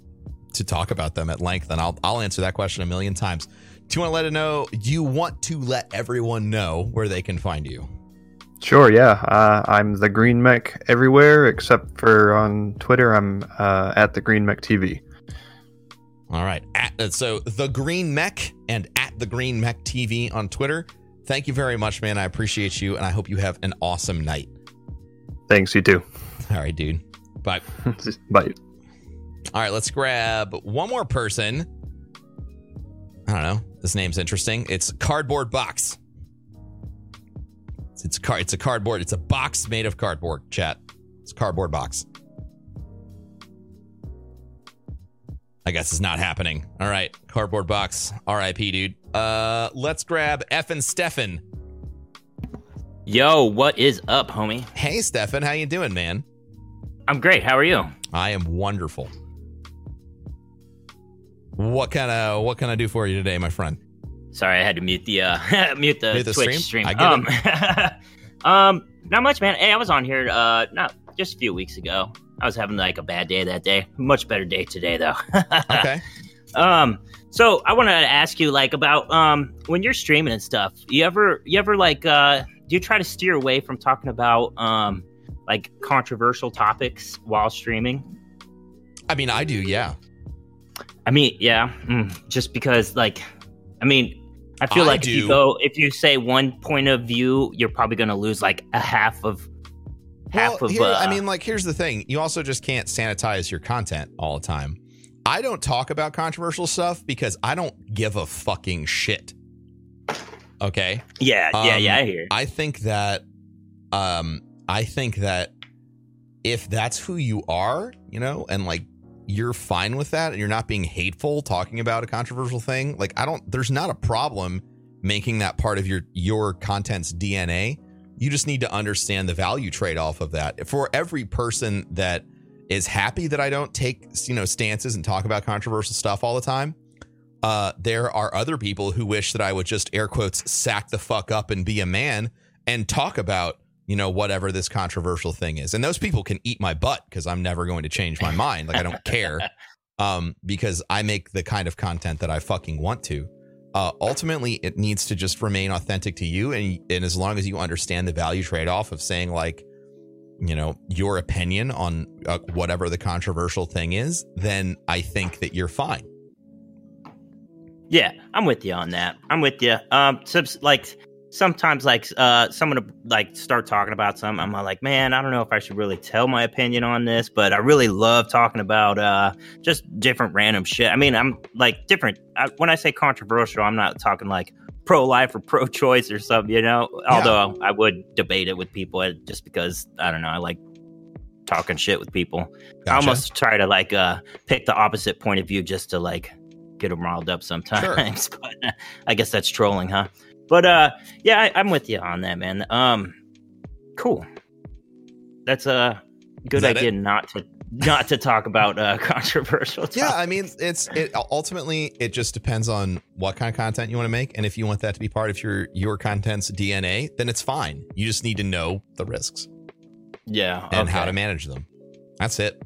to talk about them at length. And I'll I'll answer that question a million times. Do you want to let it know? Do you want to let everyone know where they can find you? Sure, yeah. Uh, I'm the Green Mech everywhere except for on Twitter. I'm uh, at the Green Mech TV. All right. At, uh, so the Green Mech and at the Green Mech TV on Twitter. Thank you very much, man. I appreciate you, and I hope you have an awesome night. Thanks, you too. All right, dude. Bye. Bye. All right, let's grab one more person. I don't know. This name's interesting. It's Cardboard Box. It's, it's a car. It's a cardboard. It's a box made of cardboard. Chat. It's a cardboard box. I guess it's not happening. All right, cardboard box. R.I.P. Dude. Uh, let's grab F and Stefan. Yo, what is up, homie? Hey, Stefan, how you doing, man? I'm great. How are you? I am wonderful. What kind of what can I do for you today, my friend? Sorry, I had to mute the uh mute the, Mute the Twitch stream? stream. I um, um, not much, man. Hey, I was on here uh not just a few weeks ago. I was having like a bad day that day. Much better day today though. Okay. Um, so I want to ask you like about um when you're streaming and stuff. You ever you ever like uh do you try to steer away from talking about um like controversial topics while streaming? I mean, I do. Yeah. I mean, yeah, mm, just because like I mean, I feel I like if you go if you say one point of view, you're probably going to lose like a half of half Well, of here, uh, I mean, like, here's the thing: you also just can't sanitize your content all the time. I don't talk about controversial stuff because I don't give a fucking shit. Okay. yeah, yeah, um, yeah, I hear. I think that, um, I think that if that's who you are, you know, and like you're fine with that, and you're not being hateful talking about a controversial thing, like I don't. There's not a problem making that part of your your content's DNA. You just need to understand the value trade off of that. For every person that is happy that I don't take you know stances and talk about controversial stuff all the time, uh, there are other people who wish that I would just air quotes sack the fuck up and be a man and talk about you know whatever this controversial thing is. And those people can eat my butt because I'm never going to change my mind. Like I don't care um, because I make the kind of content that I fucking want to. Uh, ultimately, it needs to just remain authentic to you, and and as long as you understand the value trade off of saying like, you know, your opinion on uh, whatever the controversial thing is, then I think that you're fine. Yeah, I'm with you on that. I'm with you. Um, subs- like sometimes, like uh, someone like start talking about something. I'm like, man, I don't know if I should really tell my opinion on this, but I really love talking about uh, just different random shit. I mean, I'm like different. I, when I say controversial, I'm not talking like pro life or pro choice or something, you know. Although I would debate it with people uh, just because I don't know. I like talking shit with people. I almost try to like uh pick the opposite point of view just to like get them riled up sometimes. but uh, I guess that's trolling, huh? But uh, yeah, I, I'm with you on that, man. Um, cool. That's a good that idea it? not to not to talk about uh controversial. Yeah. I mean, it's it ultimately it just depends on what kind of content you want to make, and if you want that to be part of your your content's DNA, then it's fine. You just need to know the risks yeah, and how to manage them. That's it.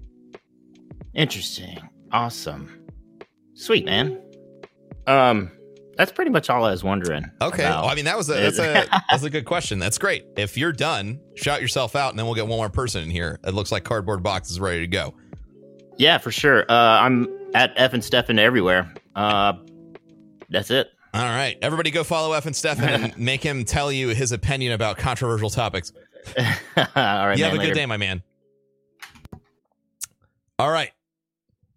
Interesting. Awesome. Sweet, man. Um, that's pretty much all I was wondering. Okay. Well, I mean, that was a that's a that's a good question. That's great. If you're done, shout yourself out, and then we'll get one more person in here. It looks like cardboard box is ready to go. Yeah, for sure. Uh, I'm at F and Stefan everywhere. Uh, that's it. All right, everybody, go follow F and Stefan and make him tell you his opinion about controversial topics. All right, you man, have a later. good day, my man. All right.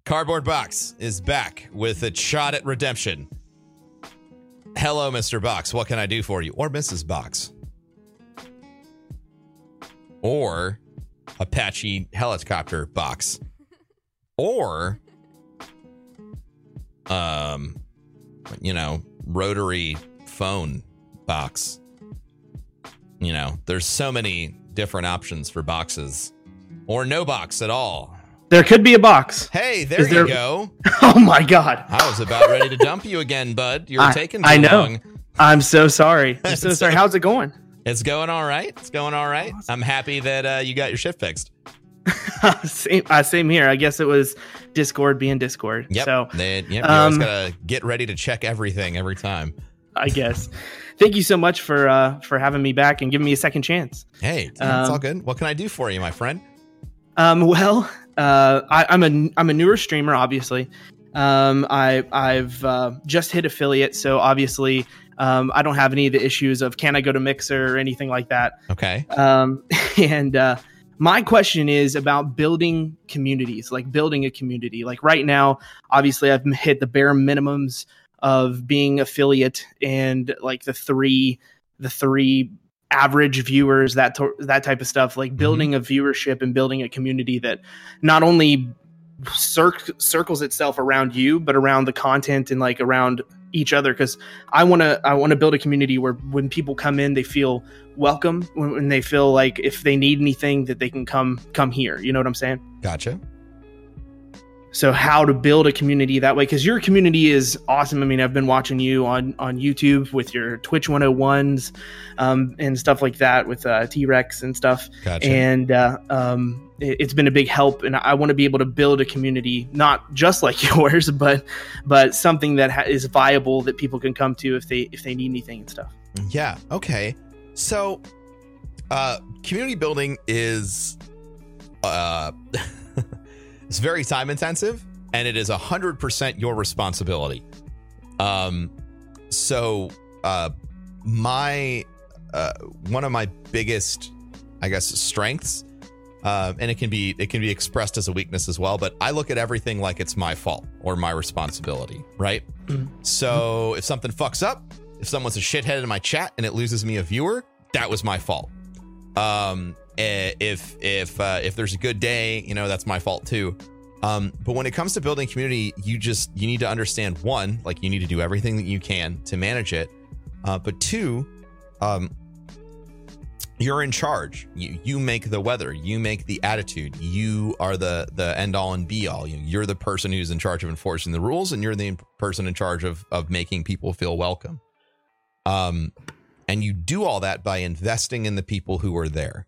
Cardboard Box is back with a shot at redemption. Hello, Mr. Box. What can I do for you? Or Mrs. Box. Or Apache helicopter box. Or um you know, rotary phone box. You know, there's so many different options for boxes. Or no box at all. There could be a box. Hey, there Is you there- go. Oh my god. I was about ready to dump you again, bud. You're I- taking too I know. long. I'm so sorry. I'm so sorry. How's it going? It's going all right. It's going all right. I'm happy that uh, you got your shit fixed. same, uh, same here. I guess it was Discord being Discord. Yep. So They, yep, you always um, gotta get ready to check everything every time. I guess. Thank you so much for uh, for having me back and giving me a second chance. Hey, it's Um, all good. What can I do for you, my friend? Um, well, uh, I, I'm a I'm a newer streamer, obviously. Um, I I've uh, just hit affiliate, so obviously um, I don't have any of the issues of can I go to Mixer or anything like that. Okay. Um, and uh, my question is about building communities, like building a community. Like right now, obviously, I've hit the bare minimums of being affiliate and like the three, the three average viewers, that to- that type of stuff. Like mhm. building a viewership and building a community that not only cir- circles itself around you, but around the content and like around each other because i want to i want to build a community where when people come in they feel welcome when, when they feel like if they need anything that they can come come here you know what i'm saying Gotcha. So how to build a community that way because your community is awesome i mean i've been watching you on on youtube with your twitch 101s um, and stuff like that with uh, t-rex and stuff Gotcha. and uh, um, it, it's been a big help and i want to be able to build a community not just like yours but but something that ha- is viable that people can come to if they if they need anything and stuff Yeah. Okay. So, uh, community building is, uh, it's very time intensive, and it is a hundred percent your responsibility. Um, so, uh, my, uh, one of my biggest, I guess, strengths, uh, and it can be it can be expressed as a weakness as well. But I look at everything like it's my fault or my responsibility, right? Mhm. So if something fucks up, if someone's a shithead in my chat and it loses me a viewer, that was my fault. Um, if if uh, if there's a good day, you know that's my fault too. Um, but when it comes to building community, you just you need to understand one, like you need to do everything that you can to manage it. Uh, but two, um, you're in charge. You you make the weather. You make the attitude. You are the the end all and be all. You, you're the person who's in charge of enforcing the rules, and you're the person in charge of of making people feel welcome. Um, and you do all that by investing in the people who are there.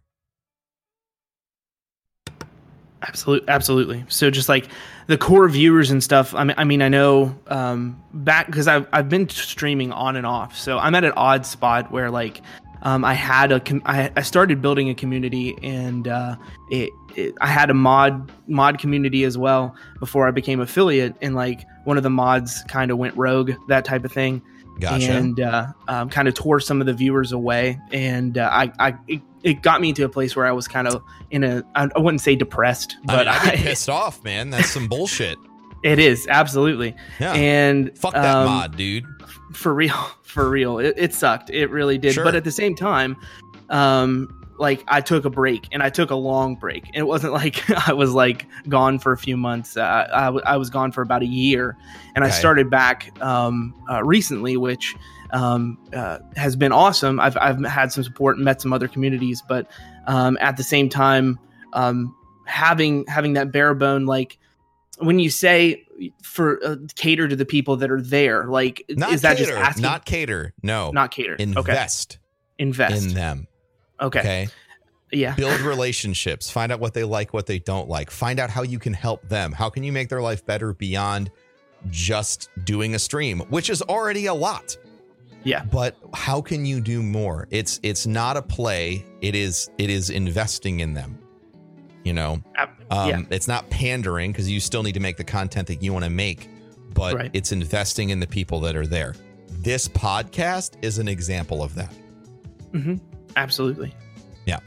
Absolutely, absolutely. So just like the core viewers and stuff. I mean, I mean, I know um, back because I've I've been streaming on and off. So I'm at an odd spot where like um, I had a com- I, I started building a community and uh, it, it I had a mod mod community as well before I became affiliate. And like one of the mods kind of went rogue, that type of thing Gotcha. and uh, um, kind of tore some of the viewers away. And uh, I, I it, it got me to a place where I was kind of in a I I wouldn't say depressed, I but mean, I'd be I- pissed off, man. That's some bullshit. it is absolutely. Yeah. And Fuck that um, mod, dude. for real, for real, it, it sucked. It really did. Sure. But at the same time, um, like I took a break and I took a long break. And it wasn't like I was like gone for a few months. Uh, I, w- I was gone for about a year, and I started back um, uh, recently, which um, uh, has been awesome. I've I've had some support and met some other communities, but um, at the same time, um, having having that bare bone like when you say for uh, cater to the people that are there, like Not is that cater, just asking? not cater. No. not cater. okay, invest invest. in them. okay. Okay. yeah, Build relationships. Find out what they like, what they don't like. Find out how you can help them. How can you make their life better beyond just doing a stream, which is already a lot. Yeah, But how can you do more? It's it's not a play. It is it is investing in them. You know, um, yeah. it's not pandering because you still need to make the content that you want to make, but Right. it's investing in the people that are there. This podcast is an example of that. hmm absolutely. Yeah.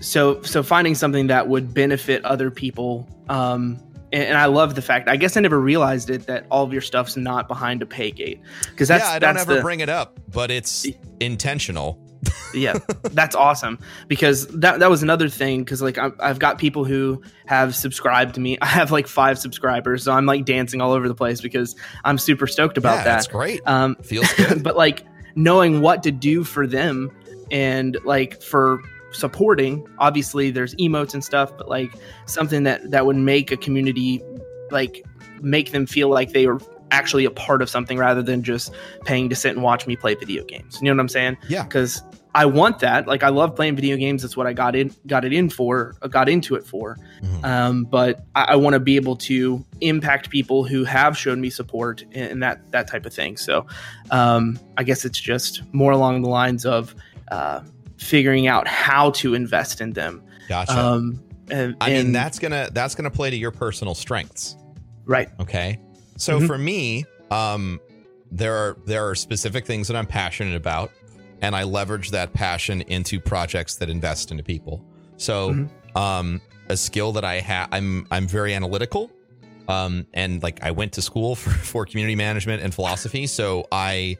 So so finding something that would benefit other people, um, and, and I love the fact. I guess I never realized it that all of your stuff's not behind a pay gate because that's yeah, I don't that's ever the, bring it up, but it's intentional. yeah that's awesome because that that was another thing because like I've, I've got people who have subscribed to me i have like five subscribers so i'm like dancing all over the place because i'm super stoked about yeah, that that's great. um Feels good. but like knowing what to do for them and like for supporting obviously there's emotes and stuff but like something that that would make a community like make them feel like they are actually a part of something rather than just paying to sit and watch me play video games you know what i'm saying Yeah. because i want that like i love playing video games that's what i got in got it in for uh, got into it for Mhm. um, but I, I want to be able to impact people who have shown me support and, and that that type of thing. So um, I guess it's just more along the lines of uh, figuring out how to invest in them. Gotcha. Um, and, I mean, and- that's gonna that's gonna play to your personal strengths. right. Okay. So Mhm. for me, um, there are there are specific things that I'm passionate about, and I leverage that passion into projects that invest into people. So, Mhm. um, a skill that I have, I'm I'm very analytical, um, and like I went to school for for community management and philosophy, so I.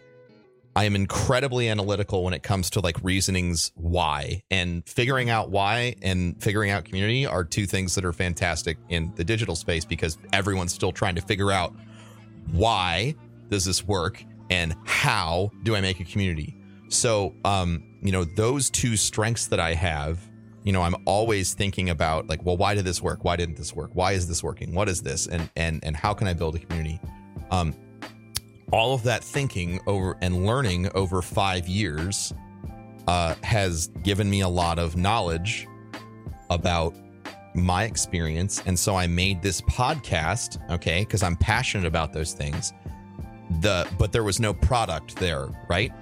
I am incredibly analytical when it comes to like reasonings why and figuring out why and figuring out community are two things that are fantastic in the digital space because everyone's still trying to figure out why does this work and how do I make a community. So, um, you know, those two strengths that I have you know, I'm always thinking about like, well, why did this work? Why didn't this work? Why is this working? What is this? And and and how can I build a community? Um, all of that thinking over and learning over five years uh, has given me a lot of knowledge about my experience. And so I made this podcast, okay, because I'm passionate about those things. The but there was no product there, right?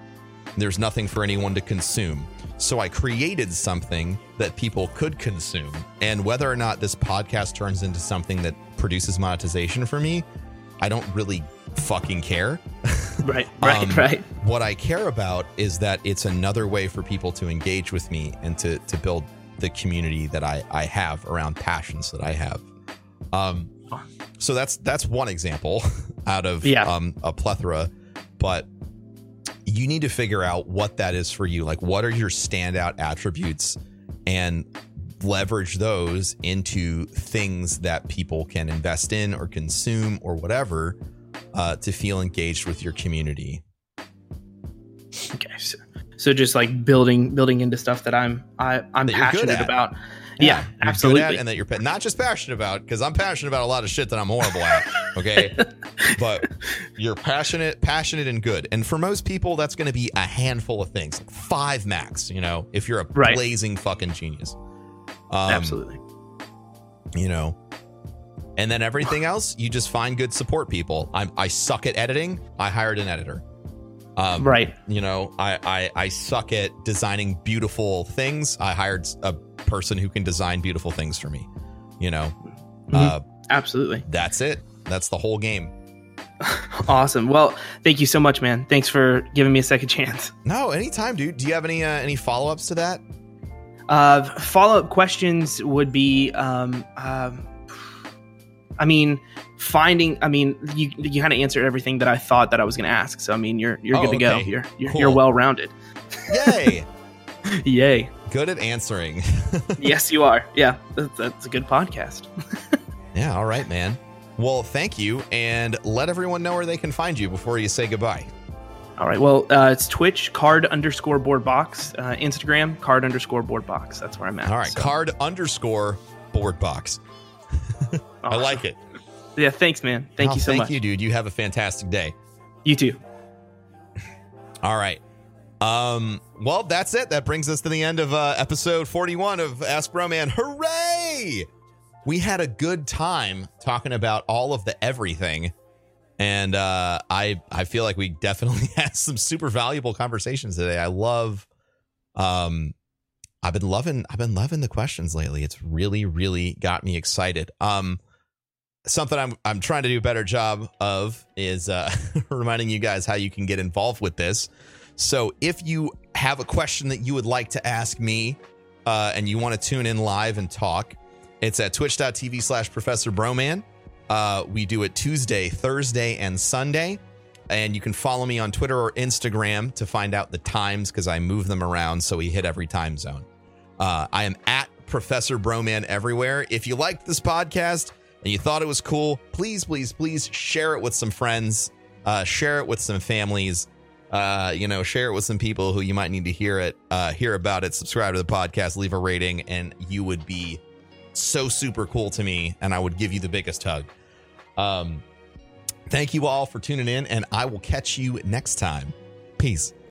There's nothing for anyone to consume. So I created something that people could consume. And whether or not this podcast turns into something that produces monetization for me, I don't really fucking care. Right, right, Um, right. What I care about is that it's another way for people to engage with me and to to build the community that I I have around passions that I have. Um so that's that's one example out of Yeah. um a plethora, but you need to figure out what that is for you. Like what are your standout attributes and leverage those into things that people can invest in or consume or whatever uh, to feel engaged with your community. Okay, so, so just like building building into stuff that I'm I I'm That passionate about. Yeah, you're absolutely. and that you're not just passionate about because I'm passionate about a lot of shit that I'm horrible at. Okay, but you're passionate, passionate and good. And for most people, that's going to be a handful of things, like five max. You know, if you're a Right. blazing fucking genius. Um, absolutely. you know and then everything else you just find good support people i'm i suck at editing i hired an editor um Right. you know I, I i suck at designing beautiful things i hired a person who can design beautiful things for me you know Mhm. uh Absolutely. that's it that's the whole game Awesome. Well, thank you so much, man. Thanks for giving me a second chance. no anytime dude do you have any uh, any follow-ups to that Uh, Follow up questions would be, um, um, I mean, finding. I mean, you you kind of answered everything that I thought that I was going to ask. So I mean, you're you're Oh, good to go. You're you're, Cool. you're well rounded. yay Yay! good at answering yes, you are. Yeah, that's, that's a good podcast. yeah all right man well thank you and let everyone know where they can find you before you say goodbye All right. Well, uh, it's Twitch card underscore board box, uh, Instagram card underscore board box. That's where I'm at. All right, So, card underscore board box. I like it. Yeah. Thanks, man. Thank Oh, you so thank much. Thank you, dude. You have a fantastic day. You too. All right. Um. Well, that's it. That brings us to the end of uh, episode forty-one of Ask Broman. Hooray! We had a good time talking about all of the everything, and uh, I I feel like we definitely had some super valuable conversations today. I love, um, I've been loving I've been loving the questions lately. It's really really got me excited. Um, something I'm I'm trying to do a better job of is uh, reminding you guys how you can get involved with this. So if you have a question that you would like to ask me, uh, and you want to tune in live and talk, it's at twitch.tv slash Professor Broman. Uh, we do it Tuesday, Thursday, and Sunday. And you can follow me on Twitter or Instagram to find out the times because I move them around so we hit every time zone. Uh, I am at Professor Broman everywhere. If you liked this podcast and you thought it was cool, please, please, please share it with some friends, uh, share it with some families. Uh, you know, share it with some people who you might need to hear it, uh, hear about it. Subscribe to the podcast, leave a rating, and you would be so super cool to me, and I would give you the biggest hug. Um, thank you all for tuning in, and I will catch you next time. Peace.